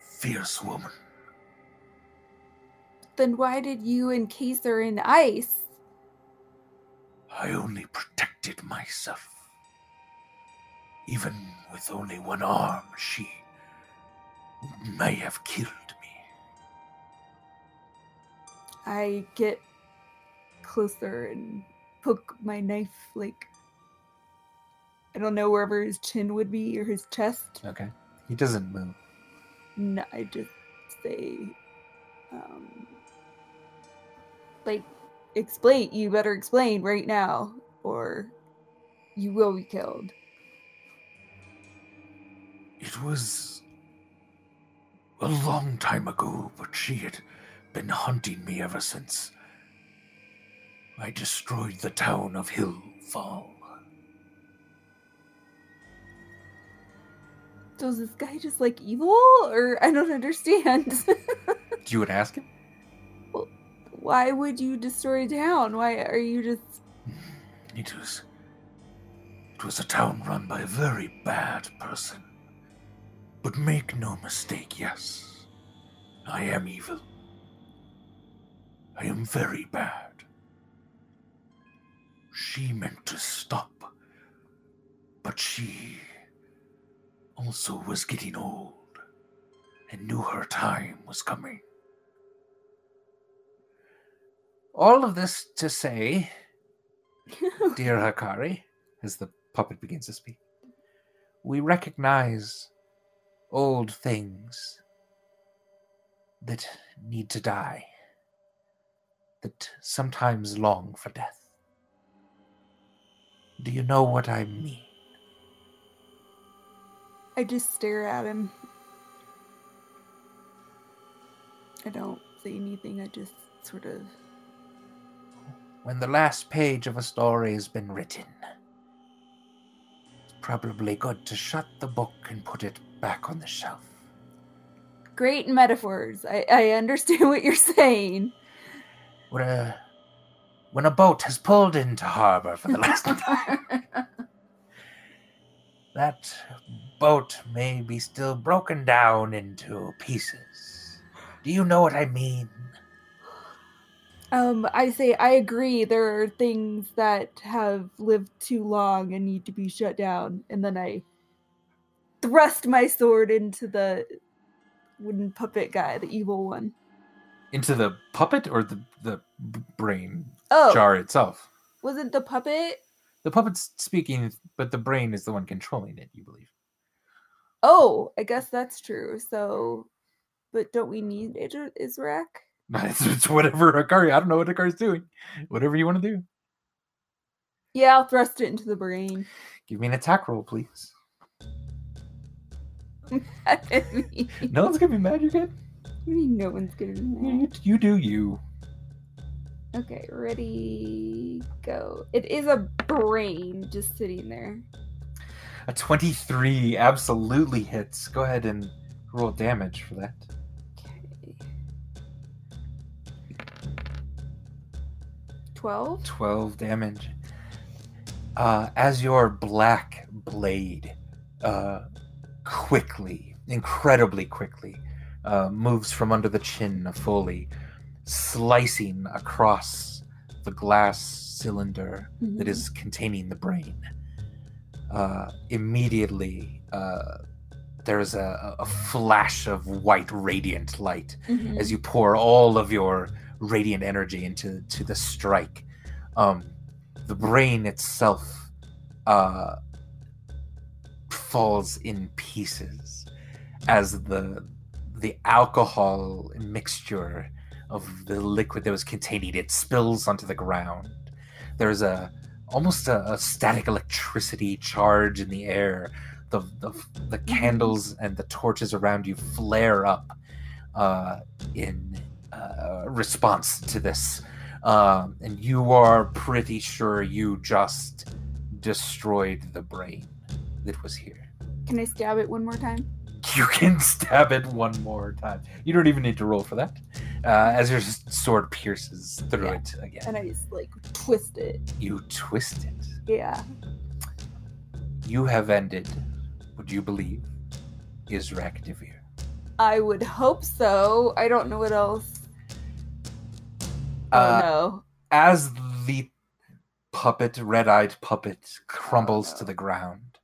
fierce woman. Then why did you encase her in ice? I only protected myself. Even with only one arm, she may have killed me. I get closer and poke my knife like I don't know wherever his chin would be or his chest. Okay. He doesn't move. No, I just say, um, like, explain. You better explain right now, or you will be killed. It was a long time ago, but she had been hunting me ever since I destroyed the town of Hillfall. So is this guy just like evil, or I don't understand? Do you would ask him? Well, Why would you destroy a town? Why are you just? It was. It was a town run by a very bad person. But make no mistake, yes. I am evil. I am very bad. She meant to stop. But she also was getting old and knew her time was coming. All of this to say, dear Hakari, as the puppet begins to speak, we recognize old things that need to die, that sometimes long for death. Do you know what I mean? I just stare at him. I don't say anything. I just sort of. When the last page of a story has been written, it's probably good to shut the book and put it back on the shelf. Great metaphors. I, I understand what you're saying. We're a when a boat has pulled into harbor for the last time, that boat may be still broken down into pieces. Do you know what I mean? Um, I say I agree. There are things that have lived too long and need to be shut down. And then I thrust my sword into the wooden puppet guy, the evil one. Into the puppet or the the brain Oh, jar itself? wasn't the puppet? The puppet's speaking, but the brain is the one controlling it. You believe? Oh, I guess that's true. So, but don't we need Idra- Israk? It's, it's whatever Akari. I don't know what Akari's doing. Whatever you want to do. Yeah, I'll thrust it into the brain. Give me an attack roll, please. No one's gonna be mad. You're good. what do you mean no one's gonna be You, mad? you do you. Okay, ready, go. It is a brain just sitting there. A 23 absolutely hits. Go ahead and roll damage for that. Okay. 12? 12 damage. Uh, as your black blade uh, quickly, incredibly quickly, uh, moves from under the chin of Foley, slicing across the glass cylinder that is containing the brain. Uh, immediately, uh, there's a, a flash of white radiant light Mhm. as you pour all of your radiant energy into to the strike. Um, the brain itself uh, falls in pieces as the the alcohol mixture of the liquid that was containing it spills onto the ground. There's a almost a, a static electricity charge in the air. The, the the candles and the torches around you flare up uh, in uh, response to this, um, and you are pretty sure you just destroyed the brain that was here. Can I stab it one more time? You can stab it one more time. You don't even need to roll for that. Uh, as your sword pierces through Yeah. it again, And I just like twist it. you twist it. Yeah. You have ended, would you believe, Israk Devere. I would hope so. I don't know what else. Oh Uh, no. as the puppet, red-eyed puppet, crumbles to the ground,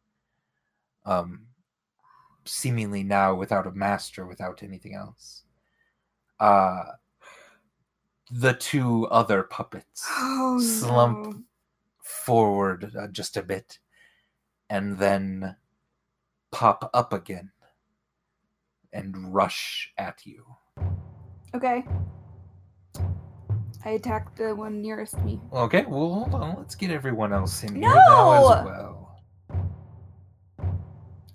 um, seemingly now without a master, without anything else, uh, the two other puppets Oh slump no. forward uh, just a bit, and then pop up again and rush at you. Okay. I attacked the one nearest me. Okay, well, hold on. Let's get everyone else in here now as well.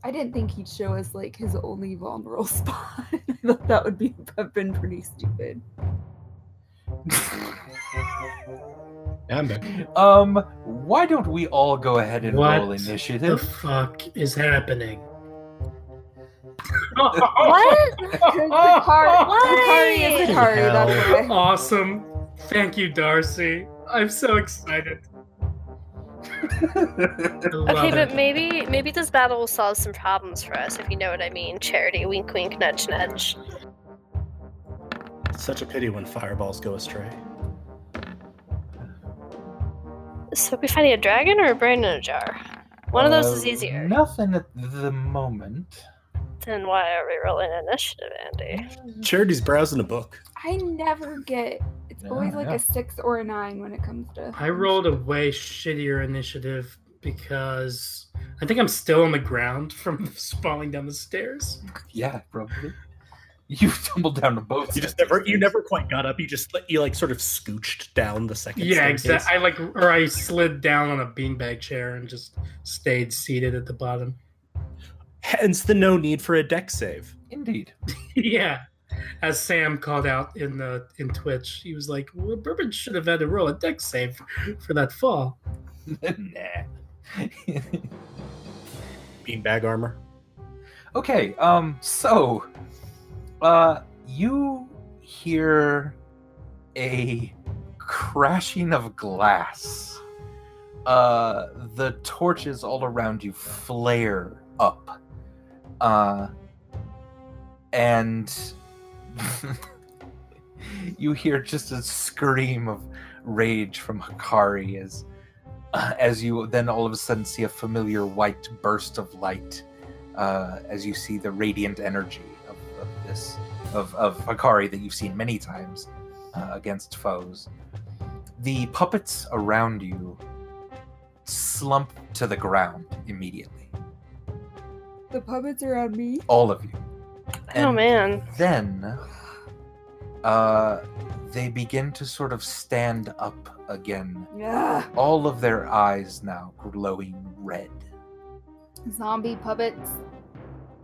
I didn't think he'd show us like his only vulnerable spot. I thought that would be have been pretty stupid. Yeah, I'm back. um, why don't we all go ahead and roll initiative? What roll The initiative? fuck is happening? What? Hikari is Hikari, that's why. Awesome. Thank you, Darcy. I'm so excited. I love Okay, but it. maybe maybe this battle will solve some problems for us, if you know what I mean. Charity, wink, wink, nudge, nudge. It's such a pity when fireballs go astray. So, are we fighting a dragon or a brain in a jar? One of those is Uh, easier. Nothing at the moment. Then why are we rolling initiative, Andy? Charity's browsing a book. I never get. It's Yeah, always like yeah. a six or a nine when it comes to. I rolled a way shittier initiative because I think I'm still on the ground from falling down the stairs. Yeah, probably. You tumbled down to both. You just never, you never quite got up. You just, you like sort of scooched down the second. Yeah, exactly. I like, or I slid down on a beanbag chair and just stayed seated at the bottom. Hence the no need for a Dex save. Indeed. yeah. As Sam called out in the in Twitch, he was like, "Well, Bourbon should have had to roll a Dex save for that fall." nah. Beanbag armor. Okay, um, so, uh, you hear a crashing of glass. Uh, the torches all around you flare up. Uh, and you hear just a scream of rage from Hikari as uh, as you then all of a sudden see a familiar white burst of light uh, as you see the radiant energy of, of this of, of Hikari that you've seen many times uh, against foes. The puppets around you slump to the ground immediately. The puppets around me. All of you. Oh man. Then uh, they begin to sort of stand up again. Yeah. All of their eyes now glowing red. Zombie puppets.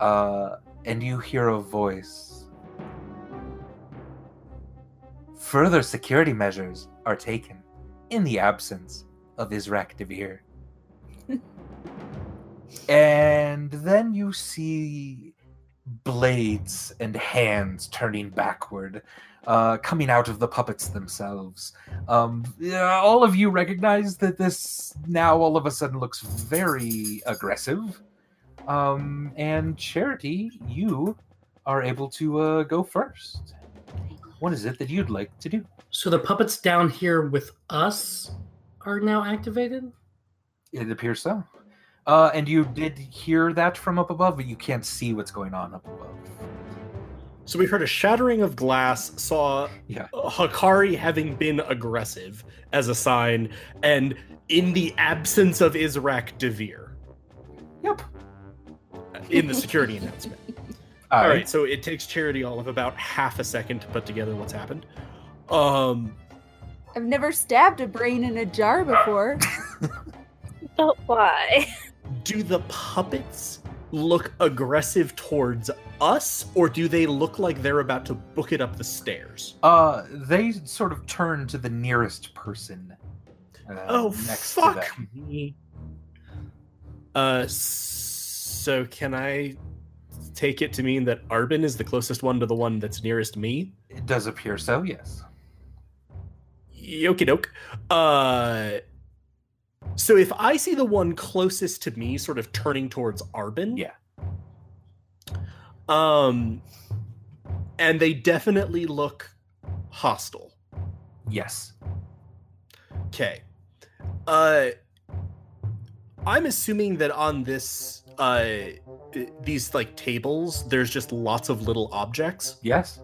Uh, and you hear a voice. Further security measures are taken in the absence of Israk Devere. and then you see blades and hands turning backward, uh, coming out of the puppets themselves. Um, yeah, all of you recognize that this now all of a sudden looks very aggressive. Um, and Charity, you are able to uh, go first. What is it that you'd like to do? So the puppets down here with us are now activated? It appears so. Uh, and you did hear that from up above, but you can't see what's going on up above. So we heard a shattering of glass, saw Yeah. Hakari having been aggressive as a sign, and in the absence of Israk Devere Yep. in the security announcement. All All right. right, so it takes Charity all of about half a second to put together what's happened. Um, I've never stabbed a brain in a jar before. But why? Do the puppets look aggressive towards us, or do they look like they're about to book it up the stairs? Uh, they sort of turn to the nearest person. Uh, Oh, next fuck me. Uh, so can I take it to mean that Arbin is the closest one to the one that's nearest me? It does appear so. Yes. Yoki doke. Uh, so if I see the one closest to me, sort of turning towards Arbin, Yeah. Um, and they definitely look hostile. Yes. Okay. Uh, I'm assuming that on this, uh, these like tables, there's just lots of little objects. Yes.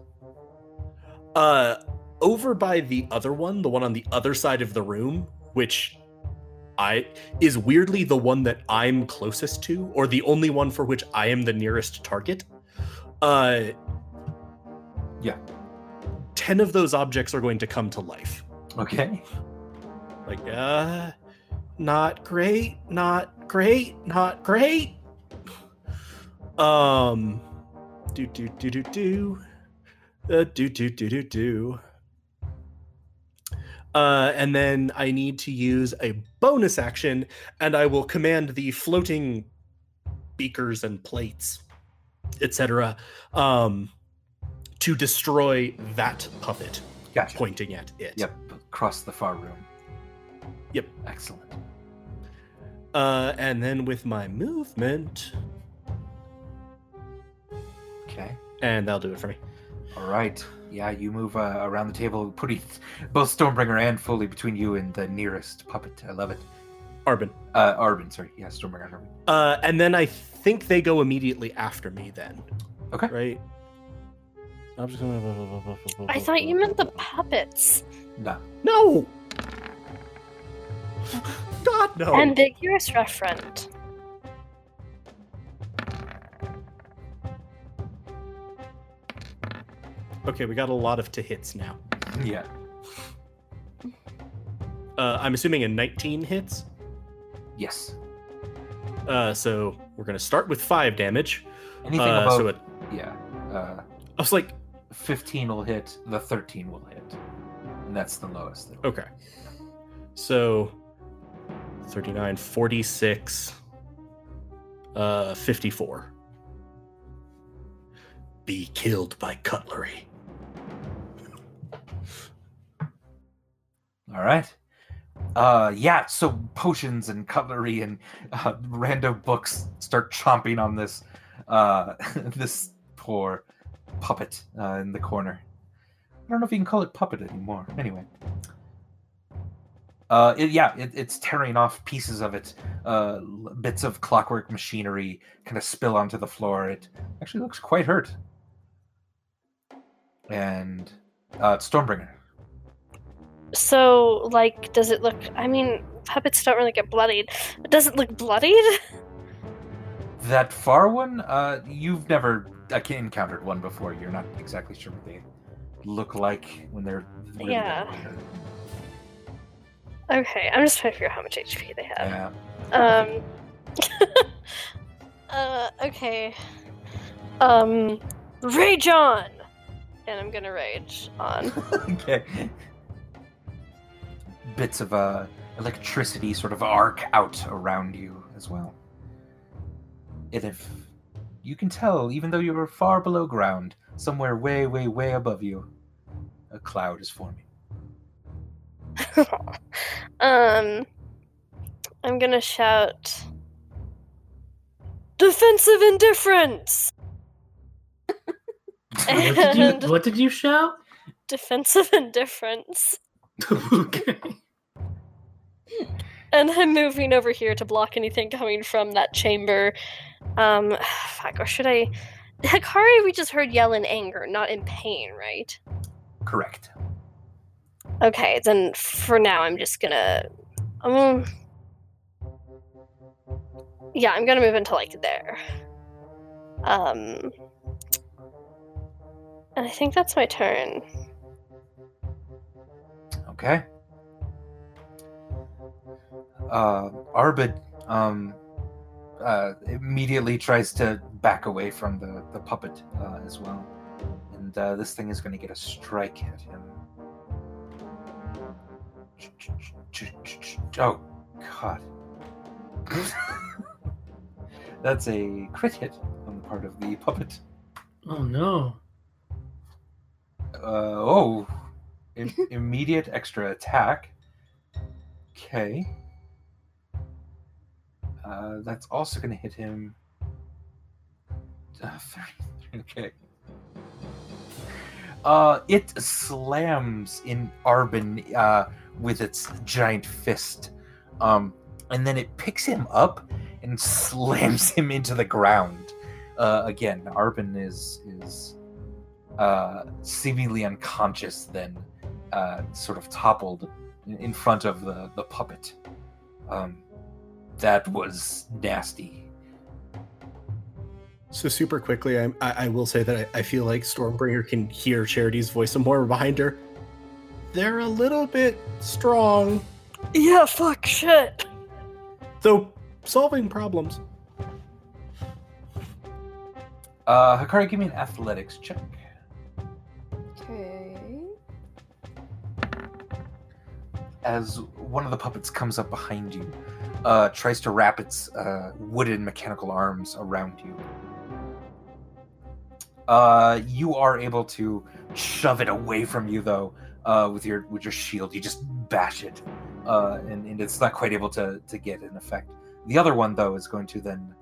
Uh, over by the other one, the one on the other side of the room, which I is weirdly the one that I'm closest to, or the only one for which I am the nearest target. Uh, Yeah. Ten of those objects are going to come to life. Okay. Like, uh, not great, not great, not great. Um, do do do do do, uh, do do do do do. Uh, and then I need to use a bonus action, and I will command the floating beakers and plates, etc., um, to destroy that puppet, Gotcha. pointing at it. Yep. Across the far room. Yep. Excellent. Uh, and then with my movement, Okay. and that'll do it for me. All right. Yeah, you move uh, around the table, putting both Stormbringer and Foley between you and the nearest puppet. I love it. Arbin. Uh, Arvin, sorry. Yeah, Stormbringer and Arvin. Uh, and then I think they go immediately after me. Then, Okay. right? I'm just gonna. I thought you meant the puppets. No. No. God no. Ambiguous referent. Okay, we got a lot of to hits now. Yeah. Uh, I'm assuming a 19 hits. Yes. Uh, so we're gonna start with five damage. Anything Uh, above. so it, yeah. Uh, I was like, 15 will hit. The 13 will hit. And that's the lowest. that- Okay. So 39, 46, uh, 54. Be killed by cutlery. All right. Uh, yeah. So potions and cutlery and uh, random books start chomping on this uh, this poor puppet uh, in the corner. I don't know if you can call it puppet anymore. Anyway. Uh, it, yeah, it, it's tearing off pieces of it. Uh, bits of clockwork machinery kind of spill onto the floor. It actually looks quite hurt. And uh, Stormbringer. So, like, does it look? I mean, puppets don't really get bloodied. Does it look bloodied? That far one, uh, you've never encountered one before. You're not exactly sure what they look like when they're really Yeah. Okay, I'm just trying to figure out how much HP they have. Yeah. Um. uh. Okay. Um. Rage on. And I'm gonna rage on. okay. Bits of uh, electricity sort of arc out around you as well. And if you can tell, even though you're far below ground, somewhere way, way, way above you, a cloud is forming. um. I'm gonna shout. Defensive indifference. What did you, what did you shout? Defensive indifference. okay. And I'm moving over here to block anything coming from that chamber. Um, fuck, or should I? Hikari, we just heard yell in anger, not in pain, right? Correct. Okay, then for now, I'm just gonna. Um. Yeah, I'm gonna move into like there. Um. And I think that's my turn. Okay. Uh, Arbid um, uh, immediately tries to back away from the, the puppet uh, as well. And uh, this thing is going to get a strike at him. Oh, God. That's a crit hit on the part of the puppet. Oh no. Uh, oh, Im- immediate extra attack. Okay. Uh, that's also going to hit him. Uh, 33, okay. Uh, it slams in Arbin uh, with its giant fist, um, and then it picks him up and slams him into the ground. Uh, again, Arbin is is uh, seemingly unconscious, then uh, sort of toppled in- in front of the, the puppet. Um, that was nasty. So super quickly, I, I, I will say that I, I feel like Stormbringer can hear Charity's voice some more behind her. They're a little bit strong, Yeah, fuck, shit. though solving problems. Uh, Hikari, give me an athletics check. Okay. As one of the puppets comes up behind you, uh, tries to wrap its uh, wooden mechanical arms around you. Uh, you are able to shove it away from you, though, uh, with your with your shield. You just bash it, uh, and, and it's not quite able to to get an effect. The other one, though, is going to then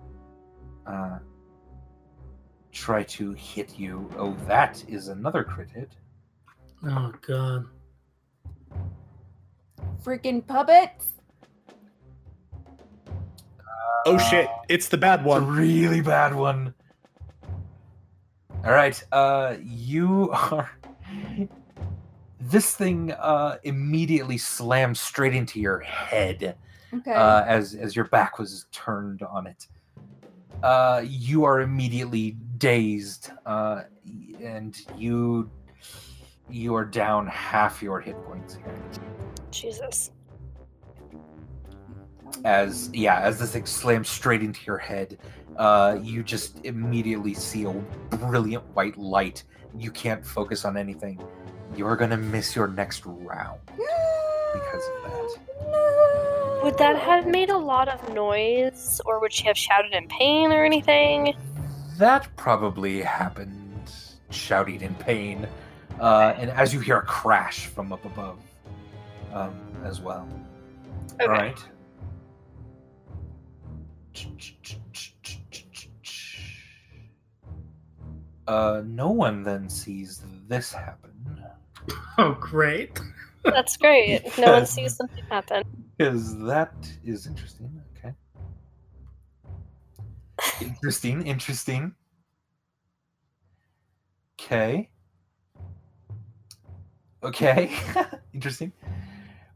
uh, try to hit you. Oh, that is another crit hit. Oh god. Freaking puppets. Oh shit, it's the bad It's a one. really bad one. All right, uh, you are. This thing uh, immediately slams straight into your head Okay. uh, as as your back was turned on it. Uh, you are immediately dazed, uh, and you you are down half your hit points here. Jesus. As yeah as this thing slams straight into your head uh you just immediately see a brilliant white light you can't focus on anything you're gonna miss your next round because of that Would that have made a lot of noise, or would she have shouted in pain or anything? that probably happened shouting in pain uh and as you hear a crash from up above um, as well. Okay. All right. Uh, no one then sees this happen Oh, great. That's great. No one sees something happen. because that is interesting. Okay. Interesting. Interesting. Okay. Okay. interesting.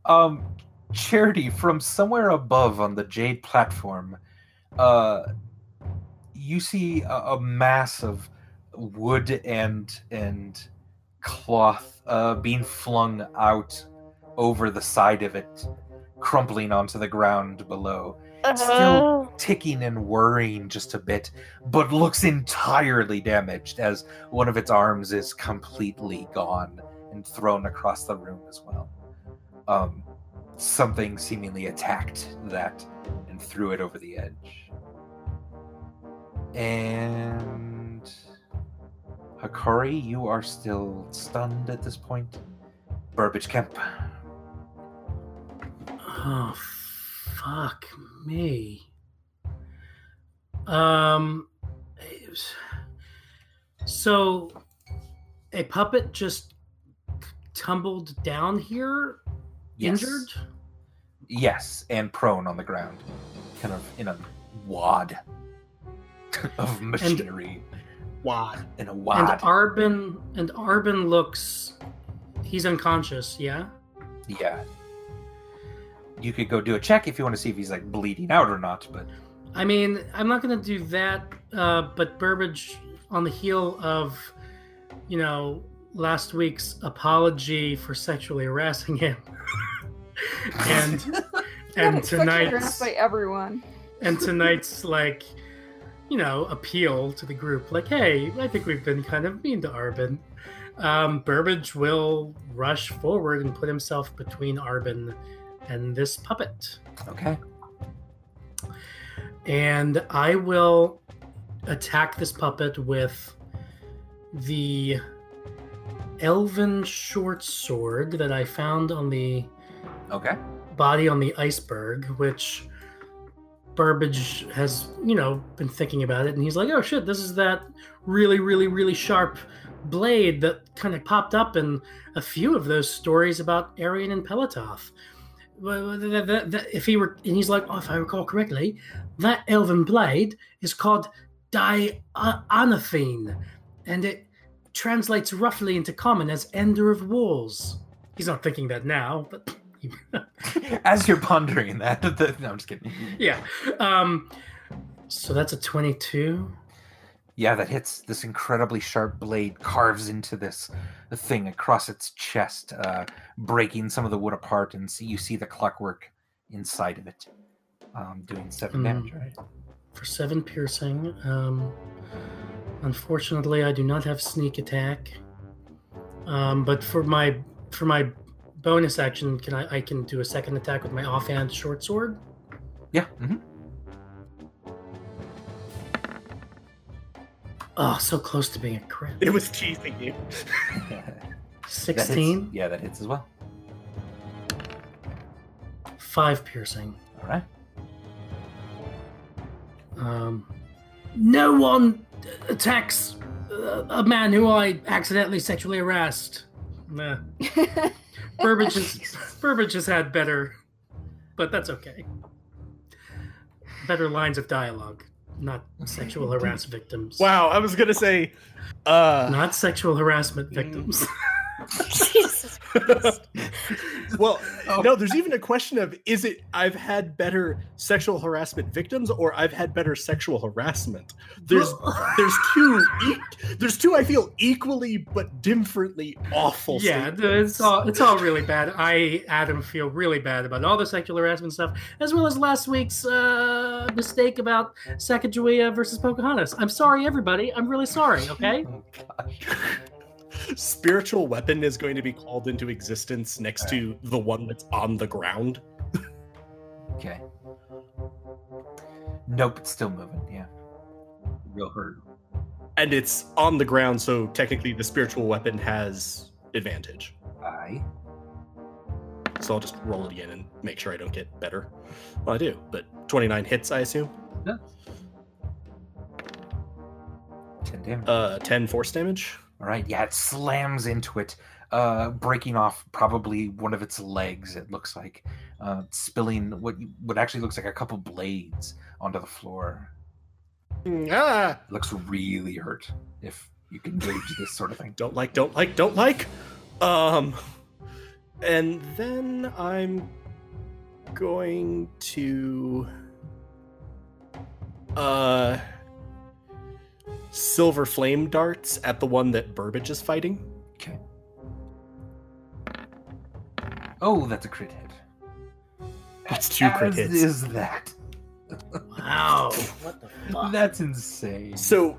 Um, Charity from somewhere above on the Jade platform, uh, you see a, a mass of wood and and cloth uh, being flung out over the side of it, crumpling onto the ground below, Uh, ticking and whirring just a bit, but looks entirely damaged as one of its arms is completely gone and thrown across the room as well. Um, something seemingly attacked that and threw it over the edge. And Hakari, you are still stunned at this point. Burbage Kemp. Oh, fuck me. Um, was- so a puppet just tumbled down here, Yes. injured. Yes, and prone on the ground, kind of in a wad of machinery. Wad. in a wad. And. Arbin and Arbin looks he's unconscious, yeah? yeah. You could go do a check if you want to see if he's like bleeding out or not, but I mean, I'm not gonna do that, uh, but Burbage on the heel of, you know, last week's apology for sexually harassing him. and and Got sexually harassed tonight's by everyone. and tonight's like you know appeal to the group like hey i think we've been kind of mean to arbin um, burbage will rush forward and put himself between arbin and this puppet okay. and i will attack this puppet with the elven short sword that i found on the Okay. body on the iceberg, which Burbage has, you know, been thinking about it, and he's like, "Oh shit, this is that really, really, really sharp blade that kind of popped up in a few of those stories about Arian and Pelatoth." If he were, and he's like, oh, if I recall correctly, that elven blade is called Dianathine, and it translates roughly into common as Ender of Walls. He's not thinking that now, but As you're pondering that, the, no, I'm just kidding. yeah. Um, so that's a 22. Yeah, that hits this incredibly sharp blade, carves into this thing across its chest, uh, breaking some of the wood apart, and see, you see the clockwork inside of it, um, doing seven Hmm. damage. Right? for seven piercing. Um, unfortunately, I do not have sneak attack. Um, but for my for my bonus action, can I I can do a second attack with my offhand short sword? Yeah. Mm-hmm. Oh, so close to being a crit. It was teasing you. Sixteen, Yeah, that hits as well. five piercing. All right. Um, no one attacks uh, a man who I accidentally sexually harassed. Nah. Burbage has, Burbage has had better, but that's okay. Better lines of dialogue, not sexual harassment victims. Wow, I was gonna say, uh, Not sexual harassment victims. Jesus Christ. well, no. There's even a question of is it I've had better sexual harassment victims or I've had better sexual harassment. There's there's two e- there's two I feel equally but differently awful. yeah, statements. it's all it's all really bad. I, Adam, feel really bad about all the sexual harassment stuff, as well as last week's uh, mistake about Sacagawea versus Pocahontas. I'm sorry, everybody. I'm really sorry. Okay. Oh gosh. Spiritual weapon is going to be called into existence next to the one that's on the ground. Okay. Nope, it's still moving. Yeah. Real hurt. And it's on the ground, so technically the spiritual weapon has advantage. Aye. so I'll just roll it again and make sure I don't get better. Well, I do, but 29 hits, I assume. Yeah. 10 damage. Uh, 10 force damage. All right, yeah, it slams into it, uh, breaking off probably one of its legs. It looks like uh, spilling what what actually looks like a couple blades onto the floor. Ah! Looks really hurt if you can gauge this sort of thing. Don't like, don't like, don't like. Um, and then I'm going to uh silver flame darts at the one that Burbage is fighting. Okay. Oh, that's a crit hit. That's two crit hits. Is that? Wow. What the fuck? That's insane. So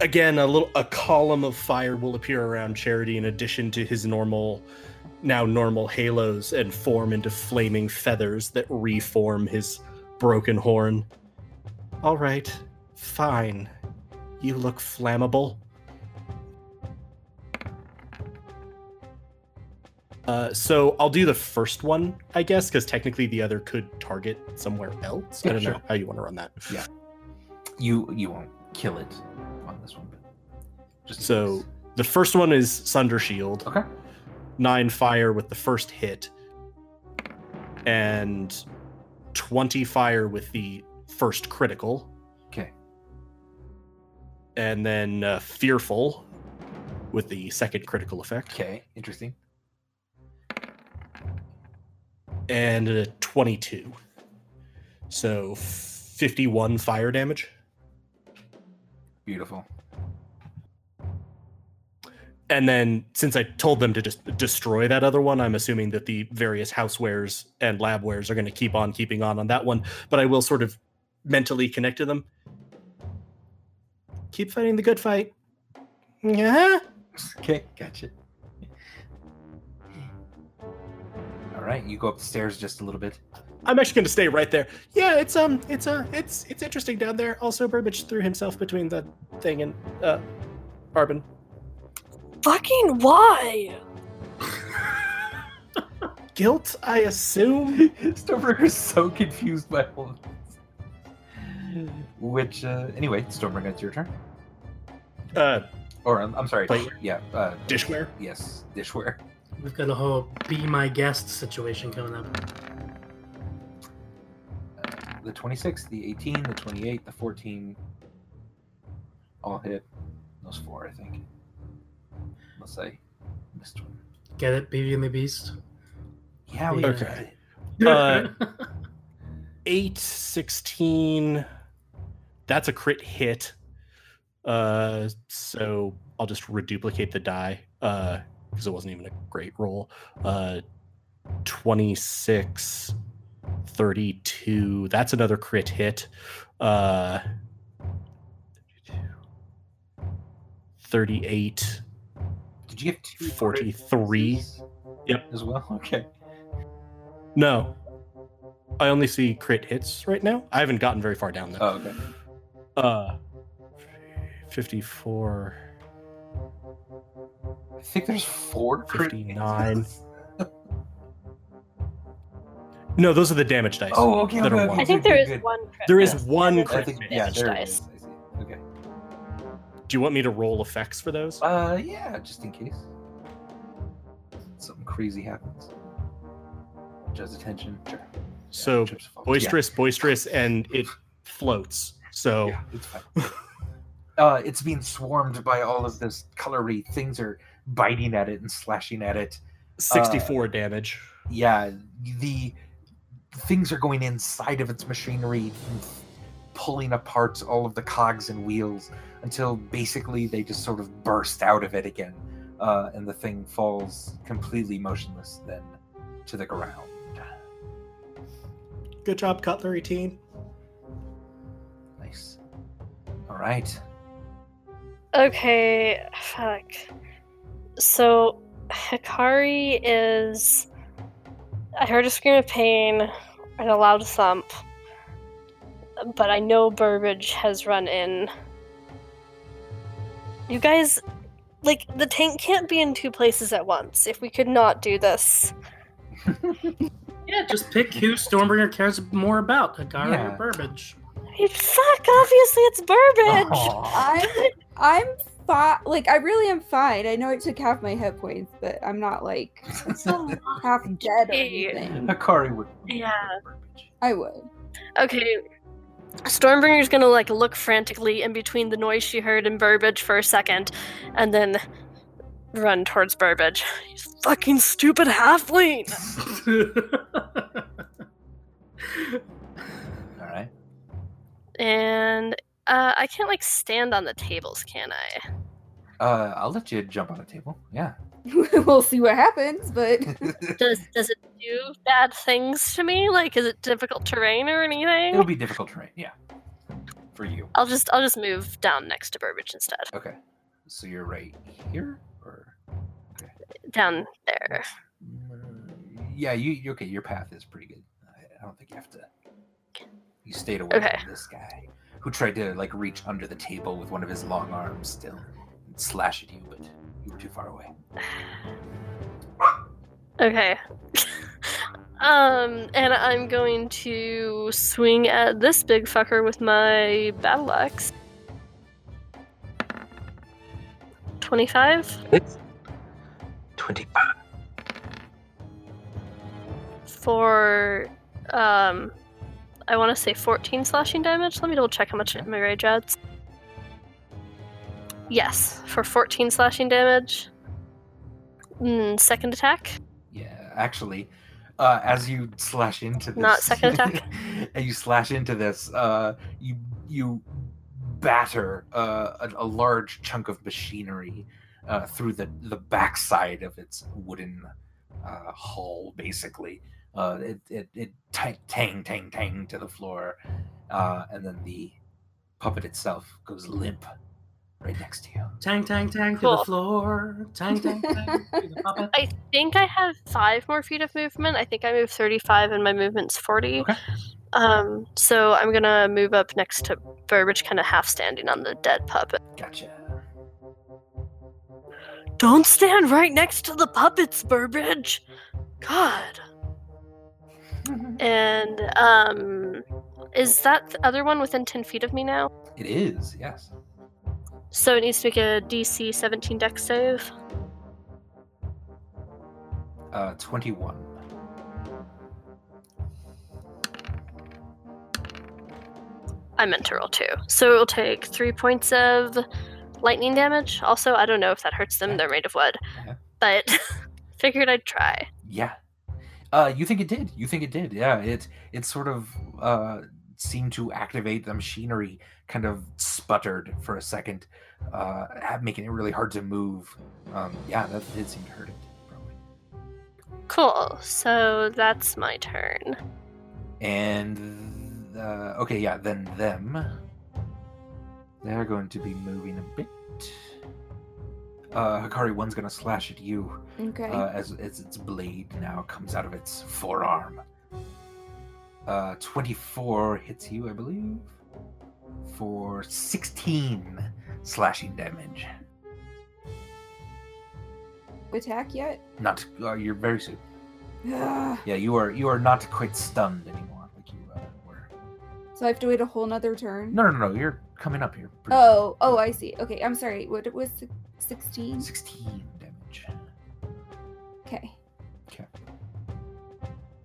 again, a little a column of fire will appear around Charity in addition to his normal now normal halos and form into flaming feathers that reform his broken horn. All right. Fine. You look flammable. Uh, so I'll do the first one, I guess, because technically the other could target somewhere else. I don't sure. know how you want to run that. Yeah, you you won't kill it on this one, but just So case. the first one is Sunder Shield. okay. Nine fire with the first hit. And 20 fire with the first critical. And then uh, Fearful with the second critical effect. Okay. Interesting. And a 22. So 51 fire damage. Beautiful. And then, since I told them to just destroy that other one, I'm assuming that the various housewares and labwares are going to keep on keeping on on that one. But I will sort of mentally connect to them. Keep fighting the good fight. Yeah. Okay, gotcha. All right, you go up the stairs just a little bit. I'm actually going to stay right there. Yeah, it's um, it's uh, it's it's interesting down there. Also, Burbage threw himself between the thing and uh, Arbin. Fucking why? Guilt, I assume. Stormbreaker's so confused by all of this. Which, uh, anyway, Stormbreaker, it's your turn. Uh, Or, I'm, I'm sorry. Plate. Yeah, uh, dishware. yes, dishware. We've got a whole be my guest situation coming up. Uh, the 26, the 18, the 28, the 14. All hit. Those four, I think. Unless I missed one. Get it, Beauty and the Beast? Yeah, we Okay. Uh, 8 16 that's a crit hit uh so i'll just reduplicate the die uh because it wasn't even a great roll uh 26 32 that's another crit hit uh 38 Did you get two? 43? Yep. As well? Okay. no i only see crit hits right now i haven't gotten very far down though Oh, okay. Uh, 54. I think there's four 59. No, those are the damage dice. Oh, okay. That are okay, one. okay, I think good, there good, one. Crit There is one and I crit think, miss. yeah, damage there dice. is. I see. Okay. Do you want me to roll effects for those? Uh, yeah, just in case. Something crazy happens. Just attention. Sure. So Trips fall. boisterous, boisterous, and it floats. So Yeah, it's uh, it's being swarmed by all of this colory. Things are biting at it and slashing at it. 64 damage. Yeah, the things are going inside of its machinery and pulling apart all of the cogs and wheels until basically they just sort of burst out of it again. Uh, and the thing falls completely motionless then to the ground. Good job, cutlery team. Nice. All right. Okay, fuck. So, Hikari is. I heard a scream of pain and a loud thump, but I know Burbage has run in. You guys. Like, the tank can't be in two places at once. If we could not do this, Yeah, just pick who Stormbringer cares more about, Hikari Yeah. or Burbage. I mean, fuck, obviously it's Burbage! I'm I'm fine. Like I really am fine. I know it took half my hit points, but I'm not like half dead or anything. Hikari would. Yeah. I would. Okay. Stormbringer's gonna like look frantically in between the noise she heard and Burbage for a second, and then run towards Burbage. You fucking stupid halfling! All right. And uh, I can't like stand on the tables, can I? Uh, I'll let you jump on the table. Yeah. we'll see what happens, but Does does it do bad things to me? Like, is it difficult terrain or anything? It'll be difficult terrain. Yeah. For you. I'll just I'll just move down next to Burbage instead. Okay. So you're right here, or Down there. Mm, yeah, you you- okay? Your path is pretty good. I, I don't think you have to. You stayed away Okay. from this guy who tried to like reach under the table with one of his long arms still and slash at you, but you were too far away. Okay. um, and I'm going to swing at this big fucker with my battle axe. 25 25. for um I want to say 14 slashing damage. Let me double check how much my rage adds. Yes, for 14 slashing damage. Mm, second attack. Yeah, actually, uh, as you slash into this, Not second attack? and you slash into this, uh, you you batter uh, a, a large chunk of machinery uh, through the the backside of its wooden uh, hull, basically. Uh, it it, it tang tang tang tang to the floor, uh, and then the puppet itself goes limp right next to you. Tang, tang, tang to the floor. Tang, tang, tang to the puppet. I think I have five more feet of movement. I think I move 35 and my movement's 40. Okay. Um, so I'm gonna move up next to Burbage, kind of half standing on the dead puppet. Gotcha. Don't stand right next to the puppets, Burbage. God. And um, is that the other one within 10 feet of me now? It is, yes. So it needs to make a DC 17 dex save. Uh, 21. I meant to roll two. So it'll take three points of lightning damage. Also, I don't know if that hurts them. They're made of wood. Yeah. But figured I'd try. Yeah. Uh, you think it did? You think it did? Yeah. It it sort of uh seemed to activate the machinery. Kind of sputtered for a second, uh, making it really hard to move. Um, yeah, that did seem to hurt it. Probably. Cool. So that's my turn. And uh, okay, yeah. Then them. They're going to be moving a bit. Uh, Hikari one's gonna slash at you. Okay. uh, as, as its blade now comes out of its forearm. Uh, 24 hits you, I believe, for 16 slashing damage. Attack yet? Not, uh, you're very soon. Ugh. Yeah, you are you are not quite stunned anymore, like you uh, were. so I have to wait a whole nother turn. No, no, no, you're coming up here. Oh, oh, I see. Okay, I'm sorry. What was sixteen? 16 16 damage. Okay. Okay.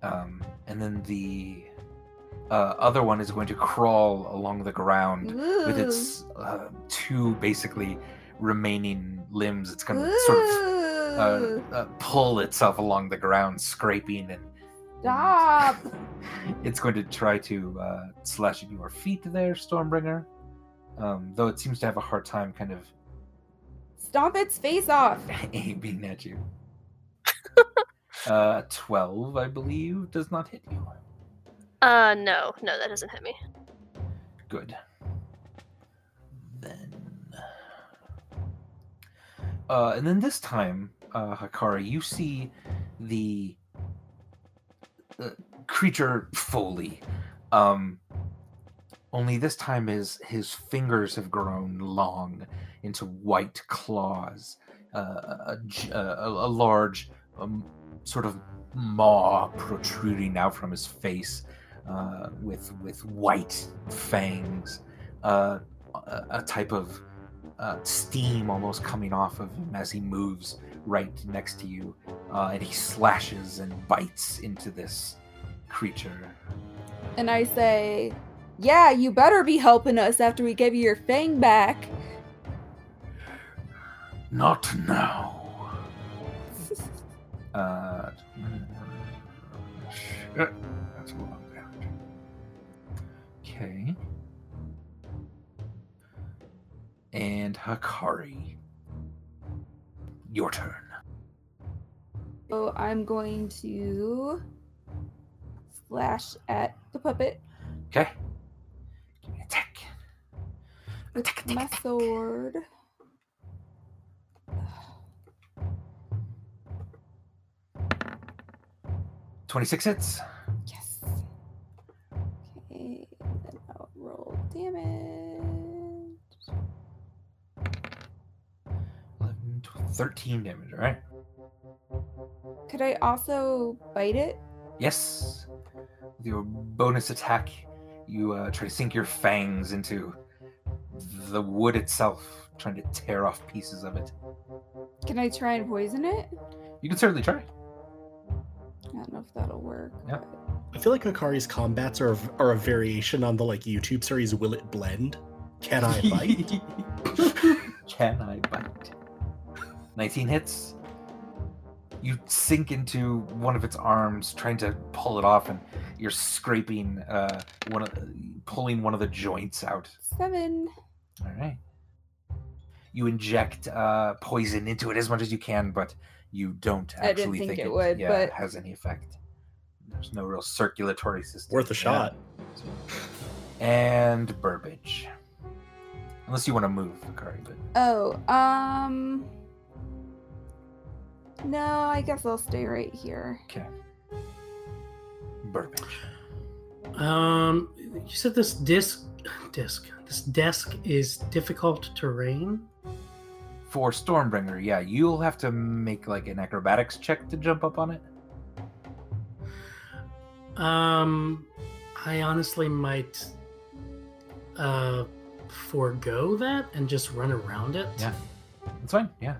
Um, and then the uh, other one is going to crawl along the ground with its uh, two basically remaining limbs. It's going to sort of uh, uh, pull itself along the ground, scraping, and Stop. it's going to try to uh, slash at your feet there, Stormbringer. Um, though it seems to have a hard time kind of Stomp its face off. aiming at you. uh, 12, I believe, does not hit you. Uh, no, no, that doesn't hit me. Good. Then. Uh, and then this time, uh, Hakari, you see the uh, creature fully. Um, only this time his his fingers have grown long into white claws. Uh, a, a, a large, um, sort of maw protruding out from his face, uh, with with white fangs, uh, a, a type of uh, steam almost coming off of him as he moves right next to you, uh, and he slashes and bites into this creature. And I say, Yeah, you better be helping us after we give you your fang back. Not now. Uh, shit, that's a lot of damage. Okay. And Hakari. Your turn. So I'm going to slash at the puppet Okay. With my sword. 26 hits. Yes. Okay, then I'll roll damage. 11, 12, 13 damage, alright? Could I also bite it? Yes. With your bonus attack, you uh, try to sink your fangs into the wood itself, trying to tear off pieces of it. Can I try and poison it? You can certainly try. I don't know if that'll work. Yeah. I feel like Hikari's combats are are a variation on the like YouTube series Will It Blend? Can I bite? Can I bite? 19 hits. You sink into one of its arms, trying to pull it off, and you're scraping uh, one of, pulling one of the joints out. Seven. All right. You inject uh, poison into it as much as you can, but you don't I didn't actually think it would, yeah, but- has any effect. There's no real circulatory system. Worth a Yeah. shot. And Burbage. Unless you want to move, Akari, but Oh, um. No, I guess I'll stay right here. okay. Burbage. Um, you said this disc, disc, this desk is difficult terrain. For Stormbringer, yeah, you'll have to make like an acrobatics check to jump up on it. Um, I honestly might uh forego that and just run around it. Yeah. That's fine. Yeah.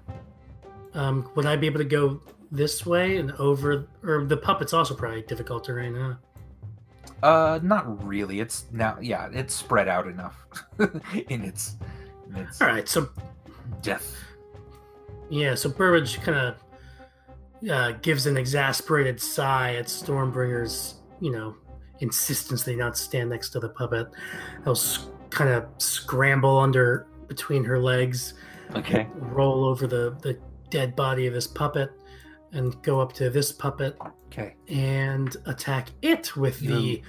Um, would I be able to go this way and over? Or the puppet's also probably difficult terrain, huh? Uh, not really. It's now, yeah, it's spread out enough in its, in its All right, so death. Yeah, so Burbage kind of uh, gives an exasperated sigh at Stormbringer's, you know, insistence they not stand next to the puppet. He'll s- kind of scramble under between her legs, Okay. roll over the, the dead body of this puppet, and go up to this puppet Okay. and attack it with the.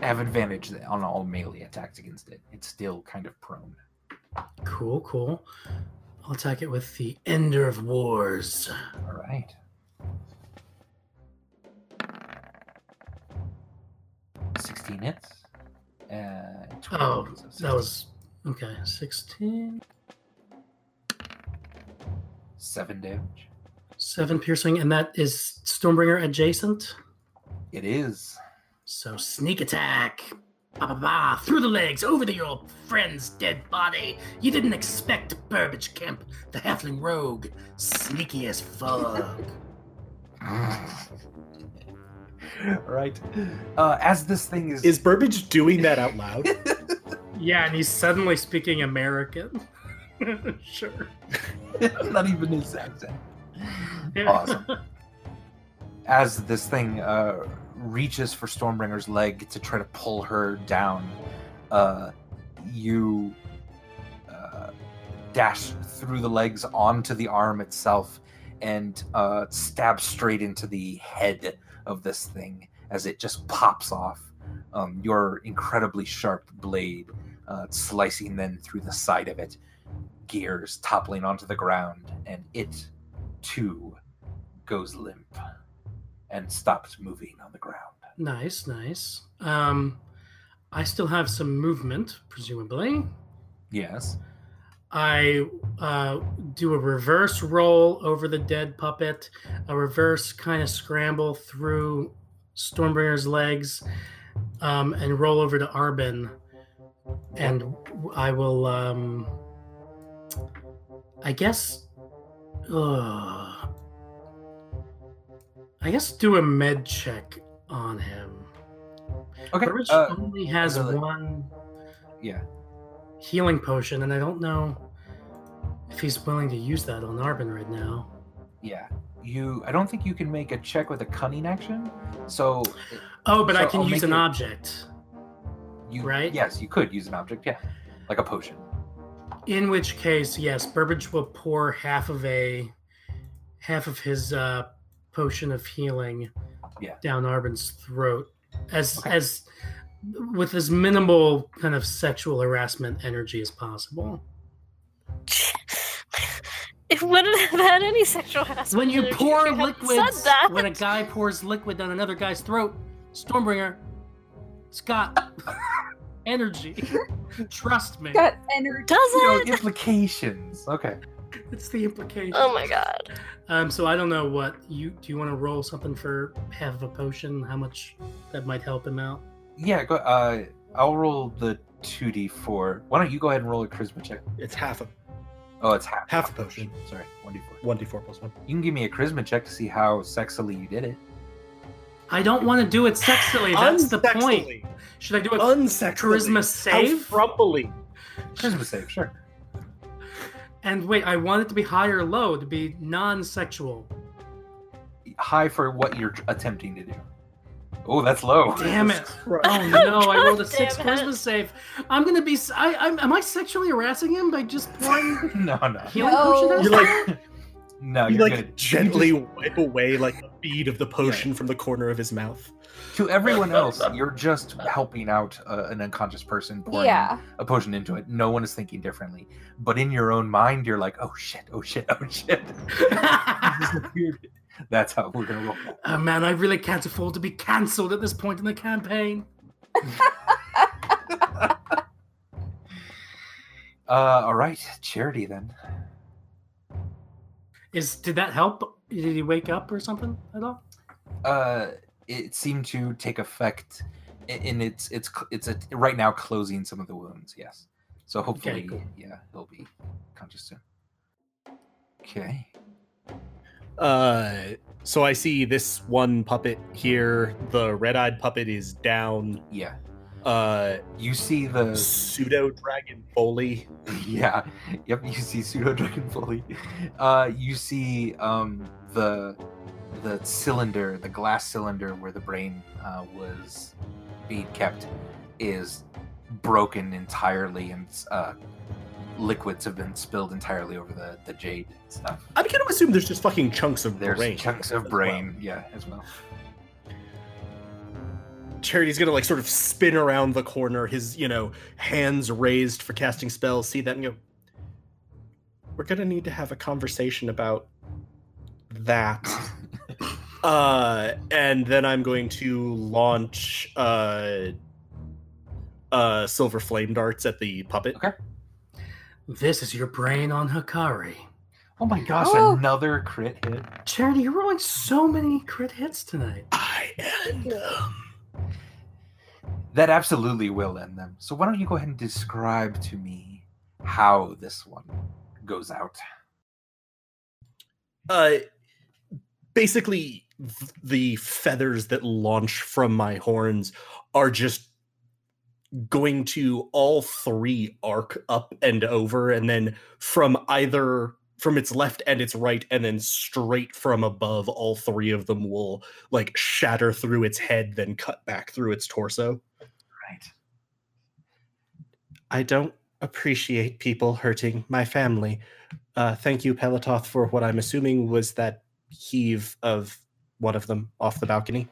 Have advantage on all melee attacks against it. It's still kind of prone. Cool, cool. I'll attack it with the Ender of Wars. All right. Sixteen hits. Uh, 12, Oh, that was. Okay, 16. seven damage. Seven piercing, and that is Stormbringer adjacent. It is. So sneak attack. Ba ba ba, through the legs, over to your friend's dead body. You didn't expect Burbage Kemp, the halfling rogue. Sneaky as fuck. right. Uh, as this thing is, Is Burbage doing that out loud? yeah, and he's suddenly speaking American. sure. not even his accent. Awesome. As this thing uh, reaches for Stormbringer's leg to try to pull her down, uh, you uh, dash through the legs onto the arm itself and uh, stab straight into the head of this thing as it just pops off. Um, your incredibly sharp blade uh, slicing then through the side of it, gears toppling onto the ground, and it too goes limp and stops moving on the ground. Nice, nice. Um, I still have some movement, presumably. Yes. I uh, do a reverse roll over the dead puppet, a reverse kind of scramble through Stormbringer's legs, um, and roll over to Arbin. And I will, um, I guess, uh, I guess do a med check on him. Okay. Burbage uh, only has really? one yeah. healing potion, and I don't know if he's willing to use that on Arbin right now. Yeah. You. I don't think you can make a check with a cunning action. So Oh, but I can I'll use an it- object. you. Right? Yes, you could use an object. Yeah. Like a potion. In which case, yes, Burbage will pour half of a half of his uh, potion of healing Yeah. down Arbin's throat, as Okay. as with as minimal kind of sexual harassment energy as possible. It wouldn't have had any sexual harassment. When you pour you liquids, when a guy pours liquid down another guy's throat, Stormbringer, it's got energy. Trust me, Got energy. Does No it? implications. Okay. it's the implication. Oh my god. Um, so I don't know what you do. You want to roll something for half of a potion? How much that might help him out? Yeah. Go. Uh, I'll roll the two d four. Why don't you go ahead and roll a charisma check? It's half a Oh, it's half. half a potion. Sorry, one d four. One d four plus one. You can give me a charisma check to see how sexily you did it. I don't want to do it sexily. That's the point. Should I do it? Unsexily. Charisma save? How frumpily. Charisma save, sure. And wait, I want it to be high or low to be non-sexual. High for what you're attempting to do. Oh, that's low. Damn it! Oh no, I rolled a six damn it. charisma save. I'm gonna be. I'm. am I sexually harassing him by just pouring no, no. healing No. potion? at You him? like No, you you're like good. gently wipe away like a bead of the potion from the corner of his mouth. To everyone else, you're just helping out uh, an unconscious person pouring Yeah. a potion into it. No one is thinking differently. But in your own mind, you're like, oh shit, oh shit, oh shit. That's how we're gonna roll. oh man, I really can't afford to be cancelled at this point in the campaign. Uh, all right, charity then. Is did that help? Did he wake up or something at all? Uh, it seemed to take effect, and it's it's it's a, right now closing some of the wounds. Yes, so hopefully, cool. yeah, he'll be conscious soon. Okay. Uh, so I see this one puppet here. The red-eyed puppet is down. Yeah, Uh, you see the pseudo dragon Foley. yeah yep you see pseudo dragon fully uh you see um the the cylinder the glass cylinder where the brain uh, was being kept is broken entirely and uh liquids have been spilled entirely over the the jade stuff I'm gonna assume there's just fucking chunks of there's brain. chunks of well. brain yeah as well Charity's gonna like sort of spin around the corner, his you know hands raised for casting spells. See that and go. We're gonna need to have a conversation about that. uh, and then I'm going to launch uh, uh, silver flame darts at the puppet. Okay. This is your brain on Hikari. oh my gosh Oh. another crit hit Charity, you're rolling so many crit hits tonight. I end. them. that absolutely will end them so why don't you go ahead and describe to me how this one goes out uh basically th- the feathers that launch from my horns are just going to all three arc up and over and then from either from its left and its right and then straight from above all three of them will like shatter through its head then cut back through its torso right I don't appreciate people hurting my family. Uh, thank you, Pelototh, for what I'm assuming was that heave of one of them off the balcony.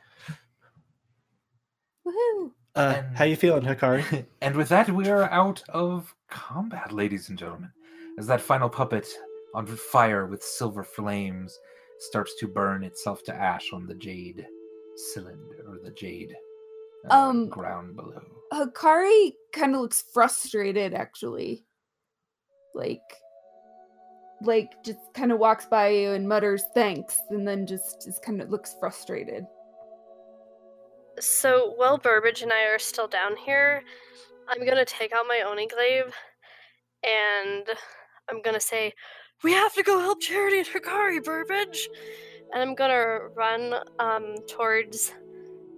Woohoo. Uh, And- how you feeling, Hikari? and with that, we are out of combat, ladies and gentlemen. As that final puppet on fire with silver flames starts to burn itself to ash on the jade cylinder or the jade uh, Um, ground below. Hikari kind of looks frustrated, actually. like like just kind of walks by you and mutters thanks and then just just kind of looks frustrated. So while Burbage and I are still down here, I'm gonna take out my Oni glaive and I'm gonna say, We have to go help Charity and Hikari, Burbage! And I'm gonna run um, towards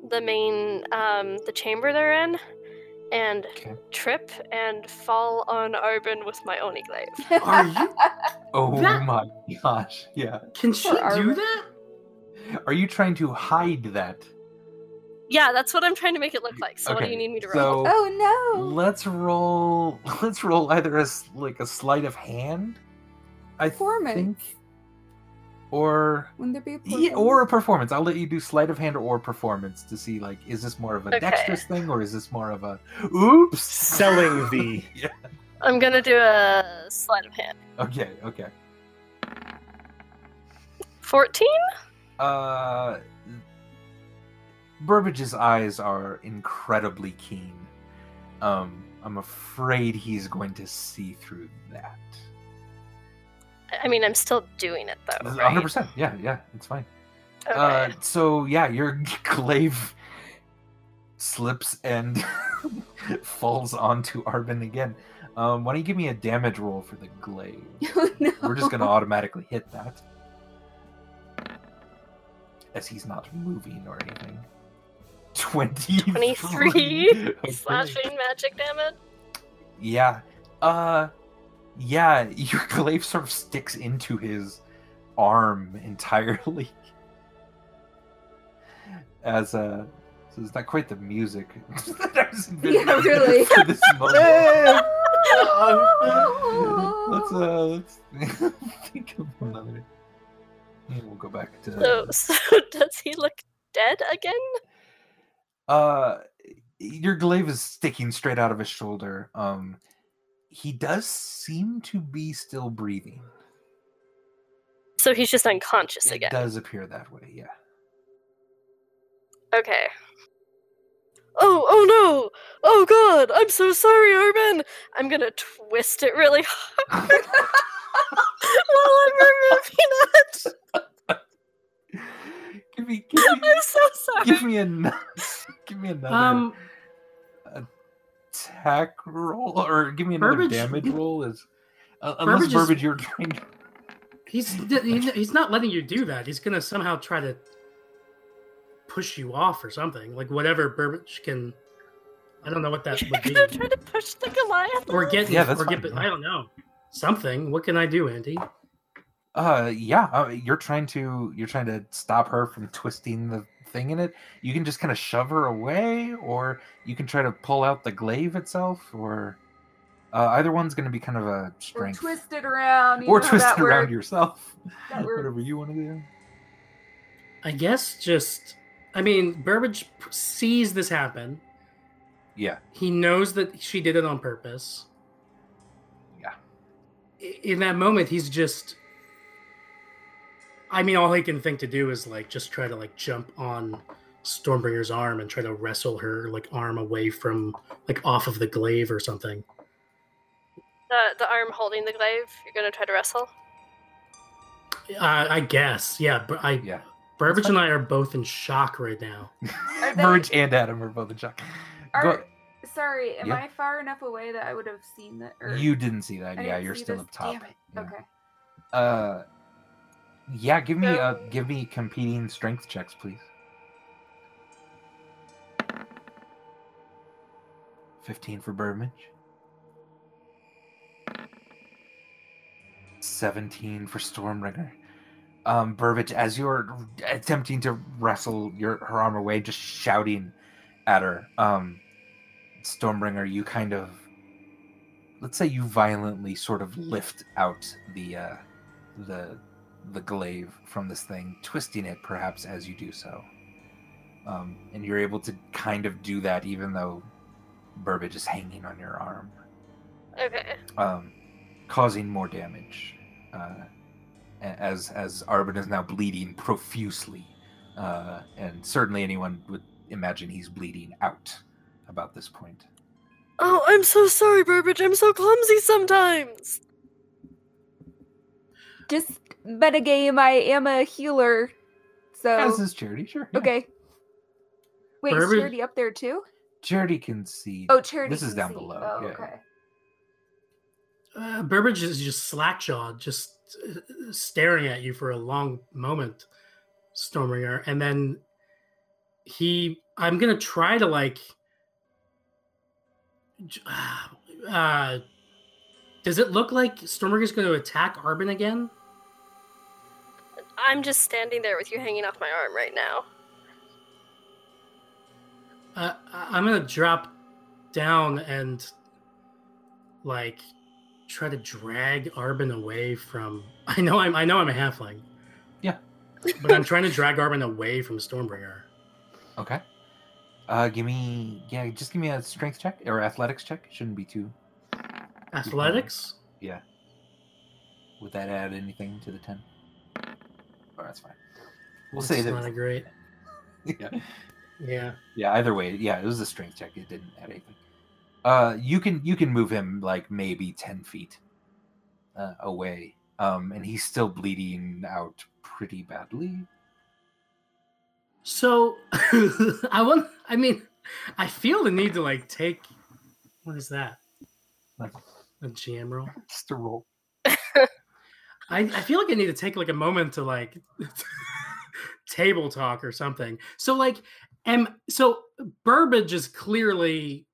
the main um, the chamber they're in and Okay. trip and fall on Arbin with my Oni glaive. Are you? Oh That- my gosh. Yeah. Can she do Arwen. that? Are you trying to hide that? Yeah, that's what I'm trying to make it look like. So what do you need me to roll? So oh no! let's roll. Let's roll either a s- like a sleight of hand. I Performance. think, or Wouldn't there be a yeah, or a performance. I'll let you do sleight of hand or performance to see like is this more of a Okay. dexterous thing or is this more of a oops Selling the yeah. I'm gonna do a sleight of hand. Okay. Okay. 14? Uh, Burbage's eyes are incredibly keen. Um, I'm afraid he's going to see through that. I mean, I'm still doing it though. Hundred Right? percent. Yeah, yeah, it's fine. Okay. Uh, so yeah, your glaive slips and falls onto Arbin again. Um, why don't you give me a damage roll for the glaive? oh no! We're just gonna automatically hit that. As he's not moving or anything. 20 23 slashing magic damage. Yeah. Uh yeah, your glaive sort of sticks into his arm entirely. As uh so it's not quite the music that was Yeah, really. for this moment. Let's uh let's think of another. Yeah, we'll go back to So, so does he look dead again? uh your glaive is sticking straight out of his shoulder. Um he does seem to be still breathing. So he's just unconscious It again. It does appear that way, yeah. Okay. Oh, oh no! Oh god! I'm so sorry, Arbin! I'm gonna twist it really hard while I'm removing it! give me give me, I'm so sorry! give me another give me another Um, attack roll or give me another Burbage- damage roll is uh, unless Burbage is- Burbage you're trying to he's he's not letting you do that. He's gonna somehow try to push you off or something. Like whatever Burbage can. I don't know what that would be. gonna try to push the Goliath Or get Yeah, that's or get. fine, I don't know something. What can I do, Andy? Uh, yeah, uh, you're trying to you're trying to stop her from twisting the thing in it. You can just kind of shove her away, or you can try to pull out the glaive itself, or uh, either one's going to be kind of a Or strength, twist it around. or know, twist it around works. yourself. Whatever you want to do. I guess just. I mean, Burbage sees this happen. Yeah, He knows that she did it on purpose. Yeah. In that moment, he's just. I mean, all he can think to do is like just try to like jump on Stormbringer's arm and try to wrestle her like arm away from like off of the glaive or something. The, the arm holding the glaive, you're gonna try to wrestle? Uh, I guess, yeah. But I, yeah. Burbage and I are both in shock right now. Are they- and Adam are both in shock. Are, Go- sorry, am Yeah. I far enough away that I would have seen that? Or you didn't see that. I Yeah, you're still this? up top. Damn it. Yeah. Okay. Uh, yeah. Give me uh, give me competing strength checks, please. Fifteen for Burbage. Seventeen for Stormbringer. Um, Burbage, as you're attempting to wrestle your her arm away, just shouting at her, um, Stormbringer, you kind of let's say you violently sort of lift out the uh, the the glaive from this thing, twisting it perhaps as you do so. Um, and you're able to kind of do that even though Burbage is hanging on your arm, Okay. um, causing more damage. Uh, as as Arbin is now bleeding profusely, uh, and certainly anyone would imagine he's bleeding out about this point. Oh, I'm so sorry, Burbage. I'm so clumsy sometimes. Just metagame. I am a healer, so As is Charity, sure. yeah. okay. Wait, is Burbage- Charity up there too? Charity can see. Oh, Charity. This is can down see. below, Oh, yeah. okay. Uh, Burbage is just slack-jawed, just uh, staring at you for a long moment, Stormbringer, and then he. I'm gonna try to like. j- Uh, does it look like Stormbringer's going to attack Arbin again? I'm just standing there with you hanging off my arm right now. Uh, I- I'm gonna drop down and like try to drag Arbin away from. I know I'm. I know I'm a halfling. Yeah. but I'm trying to drag Arbin away from Stormbringer. Okay. Uh, give me yeah, just give me a strength check or athletics check. Shouldn't be too. Athletics. Yeah. Would that add anything to the ten? Oh, that's fine. We'll say It's that. not a great. yeah. Yeah. yeah. Either way, yeah, it was a strength check. It didn't add anything. Uh, you can you can move him like maybe ten feet uh, away, um, and he's still bleeding out pretty badly. So I want. I mean, I feel the need to like take. What is that? A GM roll. Just a roll. I, I feel like I need to take like a moment to like table talk or something. So like am so Burbage is clearly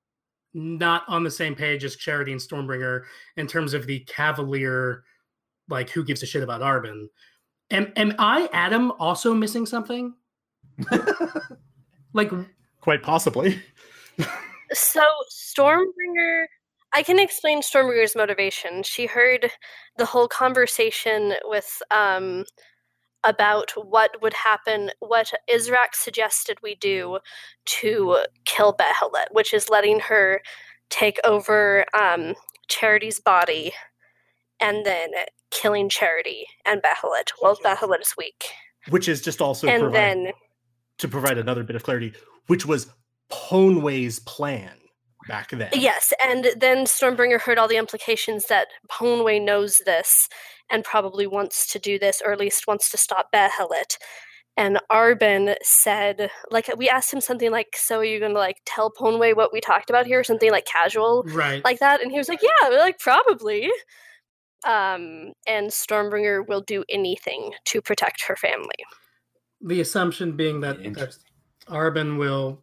not on the same page as Charity and Stormbringer in terms of the cavalier like who gives a shit about Arbin. Am am I Adam also missing something? like Quite possibly. So Stormbringer, I can explain Stormbringer's motivation. She heard the whole conversation with um about what would happen, what Israk suggested we do to kill Behelit, which is letting her take over um, Charity's body and then killing Charity and Behelit while Behelit is weak. Which is just also and provide, then to provide another bit of clarity, which was Ponway's plan back then. Yes, and then Stormbringer heard all the implications that Ponway knows this and probably wants to do this, or at least wants to stop Behelit. And Arbin said, like, we asked him something like, "So are you gonna like tell Ponway what we talked about here, or something like casual, right. like that?" And he was like, "Yeah, like probably." Um, and Stormbringer will do anything to protect her family. the assumption being that, that Arbin will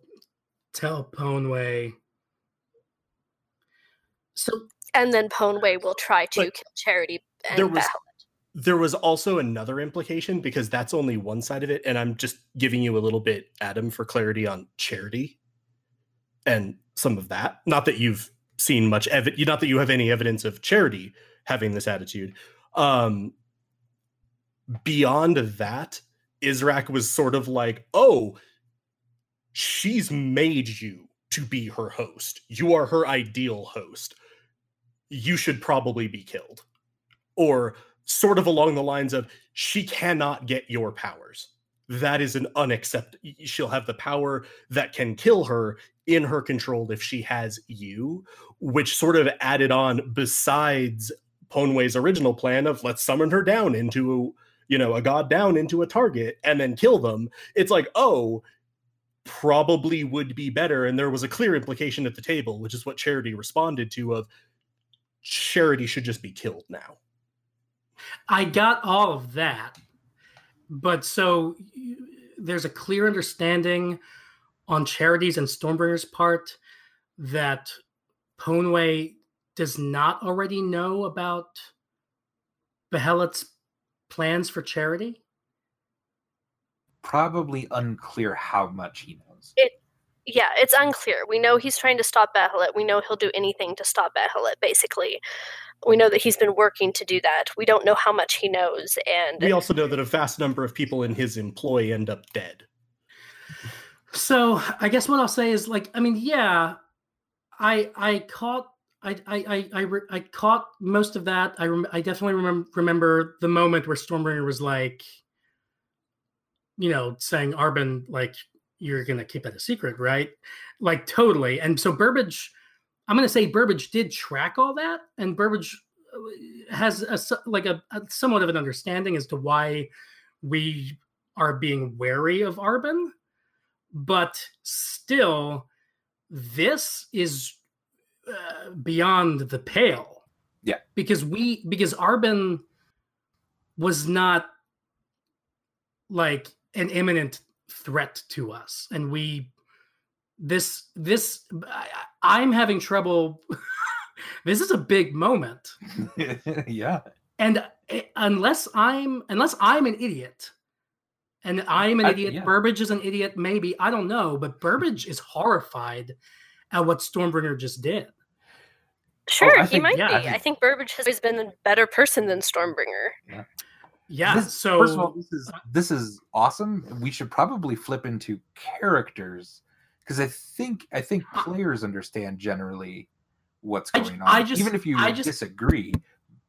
tell Ponway. So And then Ponway will try to kill Charity and there was- Behelit. There was also another implication because that's only one side of it, and I'm just giving you a little bit, Adam, for clarity on charity and some of that. Not that you've seen much evidence, not that you have any evidence of charity having this attitude. Um, beyond that, Israk was sort of like, "Oh, she's made you to be her host. You are her ideal host. You should probably be killed." Or sort of along the lines of she cannot get your powers that is an unacceptable she'll have the power that can kill her in her control if she has you which sort of added on besides ponway's original plan of let's summon her down into you know a god down into a target and then kill them it's like oh probably would be better and there was a clear implication at the table which is what charity responded to of charity should just be killed now I got all of that, but so there's a clear understanding on Charity's and Stormbringer's part that Ponway does not already know about Behelit's plans for Charity. Probably unclear how much he knows. Yeah, it's unclear. We know he's trying to stop Bahamut. We know he'll do anything to stop Bahamut, basically. We know that he's been working to do that. We don't know how much he knows, and we also know that a vast number of people in his employ end up dead So I guess what I'll say is like I mean yeah, I I caught I I I I, re- I caught most of that. I rem- I definitely remember remember the moment where Stormbringer was like, you know, saying Arbin like you're gonna keep it a secret, right? Like totally. And so Burbage, I'm gonna say Burbage did track all that, and Burbage has a, like a, a somewhat of an understanding as to why we are being wary of Arbin, but still, this is uh, beyond the pale. Yeah. because we because Arbin was not like an imminent threat to us, and we this this I, I'm having trouble. this is a big moment yeah. and uh, unless i'm unless i'm an idiot and i'm an I- idiot yeah. burbage is an idiot maybe i don't know but burbage is horrified at what stormbringer just did Sure, I he think- might yeah, be. I I think- think, Burbage has always been a better person than Stormbringer. yeah This- so first of all, this is uh, this is awesome. We should probably flip into characters because I think I think uh, players understand generally what's I ju- going on. I just- Even if you I just- disagree,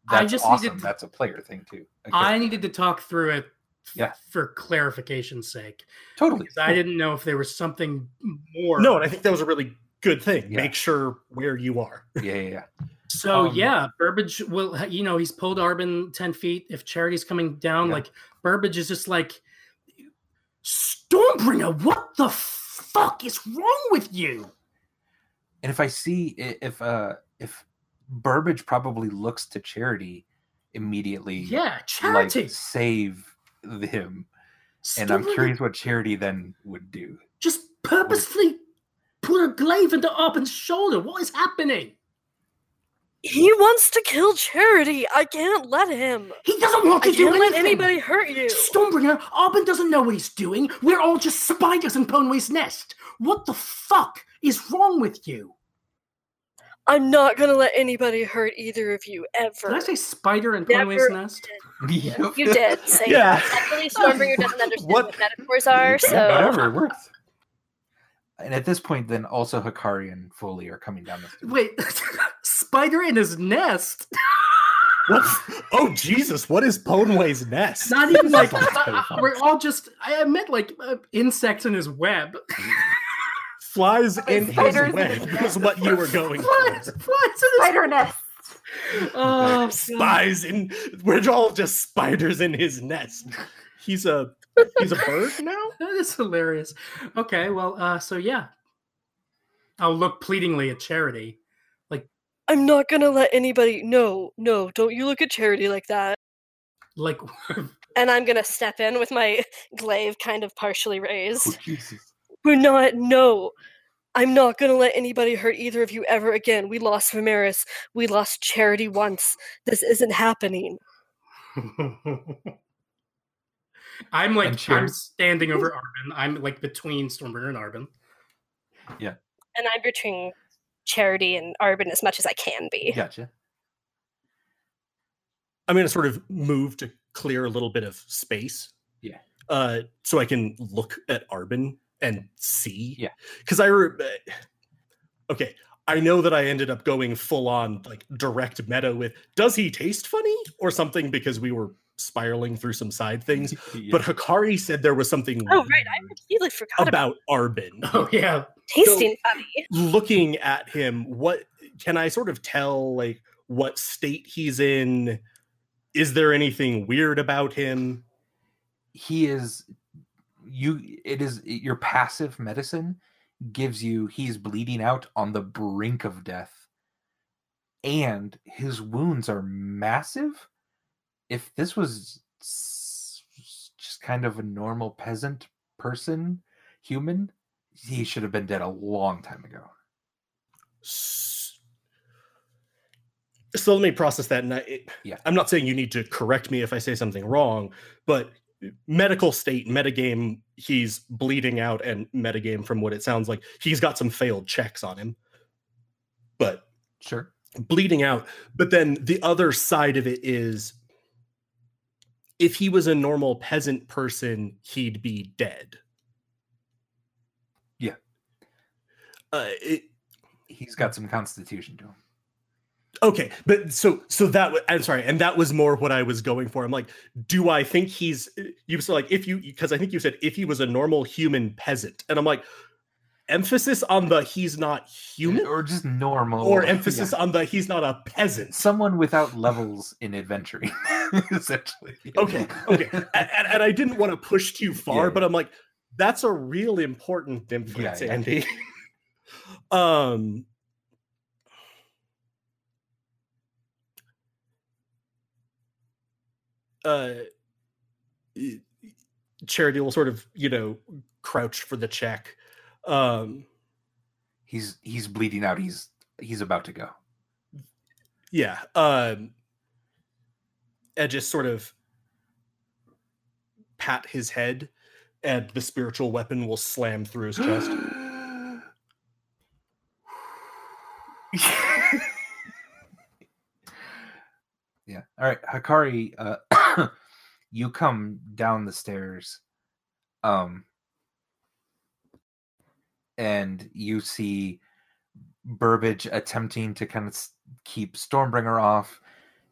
I that's just awesome. needed- That's a player thing too. I needed to talk through it Yeah. for clarification's sake totally. because i didn't know if there was something more No, and I think that was a really good thing. Yeah. Make sure where you are. Yeah, yeah, yeah. So Um, yeah, Burbage will. You know, he's pulled Arbin ten feet. If Charity's coming down, Yeah. like Burbage is just like, Stormbringer, what the fuck is wrong with you? And if I see if uh if Burbage probably looks to Charity immediately, Yeah, like Charity. save him, and I'm curious what Charity then would do. Just purposely put a glaive into Arbin's shoulder. What is happening? He wants to kill Charity. I can't let him. He doesn't want I to do can't let anything. anybody hurt you. Stormbringer, Arbin doesn't know what he's doing. We're all just spiders in Ponway's nest. What the fuck is wrong with you? I'm not gonna let anybody hurt either of you ever. Did I say spider in Never Ponway's nest? Yep. You did say Yeah. that. Luckily, Stormbringer doesn't understand What- what, metaphors are, so whatever, it works. And at this point, then also Hikari and Foley are coming down the stairs. Wait, spider in his nest? What's, oh Jesus! What is Ponway's nest? Not even like we're all just. I meant like uh, insects in his web. Flies in his Spiders in web his is what you were going Flies, for. flies in his Spider nest. Oh, God. Spies in. We're all just spiders in his nest. He's a he's a bird now. That is hilarious. Okay, well, uh, so yeah, I'll look pleadingly at Charity. Like, I'm not gonna let anybody. No, no, don't you look at Charity like that. Like, And I'm gonna step in with my glaive kind of partially Oh, raised. Jesus. We're not. No, I'm not gonna let anybody hurt either of you ever again. We lost Vimeris. We lost Charity once. This isn't happening. I'm like And Char- I'm standing over Arbin. I'm like between Stormbringer and Arbin. Yeah. And I'm between Charity and Arbin as much as I can be. Gotcha. I'm gonna sort of move to clear a little bit of space. Yeah. Uh, so I can look at Arbin and see. Yeah. Because I. Re- uh, okay. I know that I ended up going full on like direct meta with does he taste funny or something because we were spiraling through some side things. Yeah. But Hikari said there was something Oh right, I completely forgot about, about Arbin. Oh yeah, tasting funny. looking at him what can i sort of tell like what state he's in is there anything weird about him he is you it is your passive medicine gives you he's bleeding out on the brink of death and his wounds are massive if this was just kind of a normal peasant person human he should have been dead a long time ago so let me process that and I, it- Yeah. i'm not saying you need to correct me if i say something wrong but medical state metagame he's bleeding out and metagame from what it sounds like he's got some failed checks on him but sure bleeding out. But then the other side of it is if he was a normal peasant person, he'd be dead. Yeah. Uh, it, he's got some constitution to him okay, but so so that I'm sorry, and that was more what I was going for. I'm like, do I think he's you said like if you because I think you said if he was a normal human peasant, and I'm like, emphasis on the he's not human, or just normal, or emphasis Yeah. on the he's not a peasant. someone without levels in adventuring, essentially. Okay, okay, and, and- I didn't want to push too far, Yeah, but I'm like, that's a real important difference, yeah. Andy. um, uh, Charity will sort of, you know, crouch for the check. Um, He's he's bleeding out. He's he's about to go. yeah, um, and just sort of pat his head, and the spiritual weapon will slam through his chest. yeah. All right, Hikari, uh, you come down the stairs, um, and you see Burbage attempting to kind of keep Stormbringer off.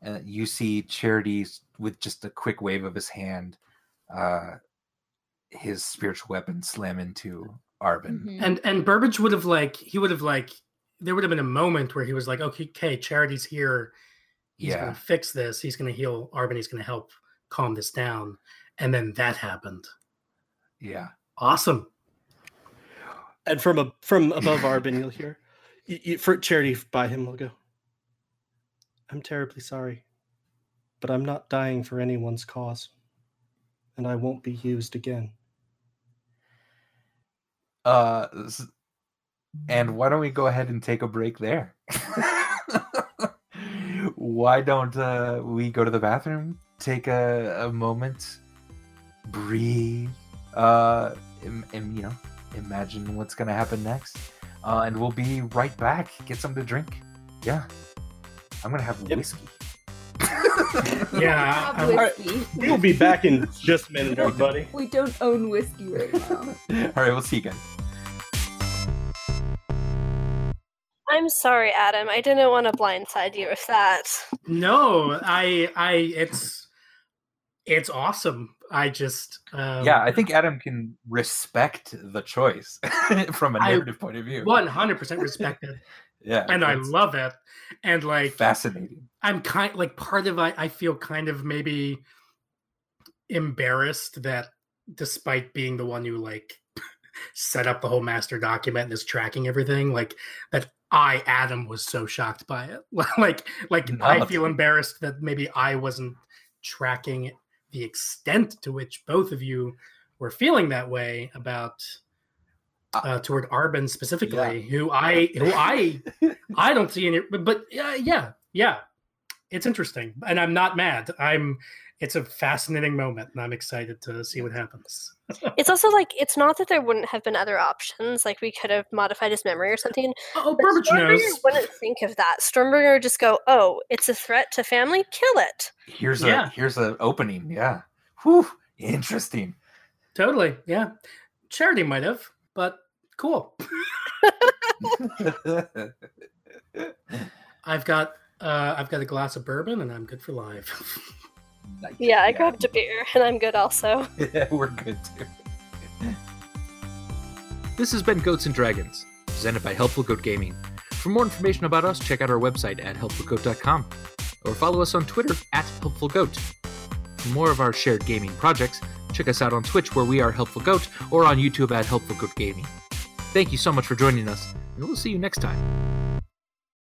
Uh, you see Charity with just a quick wave of his hand, uh, his spiritual weapon slam into Arbin. Mhm. And and Burbage would have like he would have like there would have been a moment where he was like, okay, okay, Charity's here. He's Yeah. gonna fix this. He's gonna heal Arbin. He's gonna help calm this down. And then that happened. Yeah. Awesome. And from a from above Arbin, you'll hear y- y- for charity by him will go. I'm terribly sorry, but I'm not dying for anyone's cause, and I won't be used again. Uh, and why don't we go ahead and take a break there? why don't uh, we go to the bathroom, take a, a moment, breathe, uh, im- im- you know, imagine what's gonna happen next, uh, and we'll be right back. Get something to drink. Yeah, I'm gonna have Yep. whiskey. Yeah. Have I'm- whiskey. We'll be back in just a minute, everybody. We don't own whiskey right now. All right, we'll see you guys. I'm sorry, Adam. I didn't want to blindside you with that. no, I I it's it's awesome. I just um, yeah, I think Adam can respect the choice from a narrative point of view. one hundred percent respect it. Yeah, And I love it. And like fascinating. I'm kind like part of I, I feel kind of maybe embarrassed that despite being the one who like set up the whole master document and is tracking everything, like that I Adam was so shocked by it. like like I feel embarrassed that maybe I wasn't tracking the extent to which both of you were feeling that way about uh, toward Arbin specifically, who I who I I don't see any, but, but yeah, yeah, yeah, it's interesting, and I'm not mad. I'm. It's a fascinating moment, and I'm excited to see what happens. It's also like it's not that there wouldn't have been other options. Like we could have modified his memory or something. Oh, But Stormbringer knows. wouldn't think of that. Stormbringer would just go, "Oh, it's a threat to family. Kill it." Here's Yeah. a here's an opening. Yeah. Whew. Interesting. Totally, yeah. Charity might have, but cool. I've got uh, I've got a glass of bourbon, and I'm good for live. Nice. Yeah, I grabbed a beer, and I'm good also. Yeah, we're good too. This has been Goats and Dragons, presented by Helpful Goat Gaming. For more information about us, check out our website at helpfulgoat.com or follow us on Twitter at helpfulgoat. For more of our shared gaming projects, check us out on Twitch where we are Helpful Goat or on YouTube at Helpful Goat Gaming. Thank you so much for joining us, and we'll see you next time.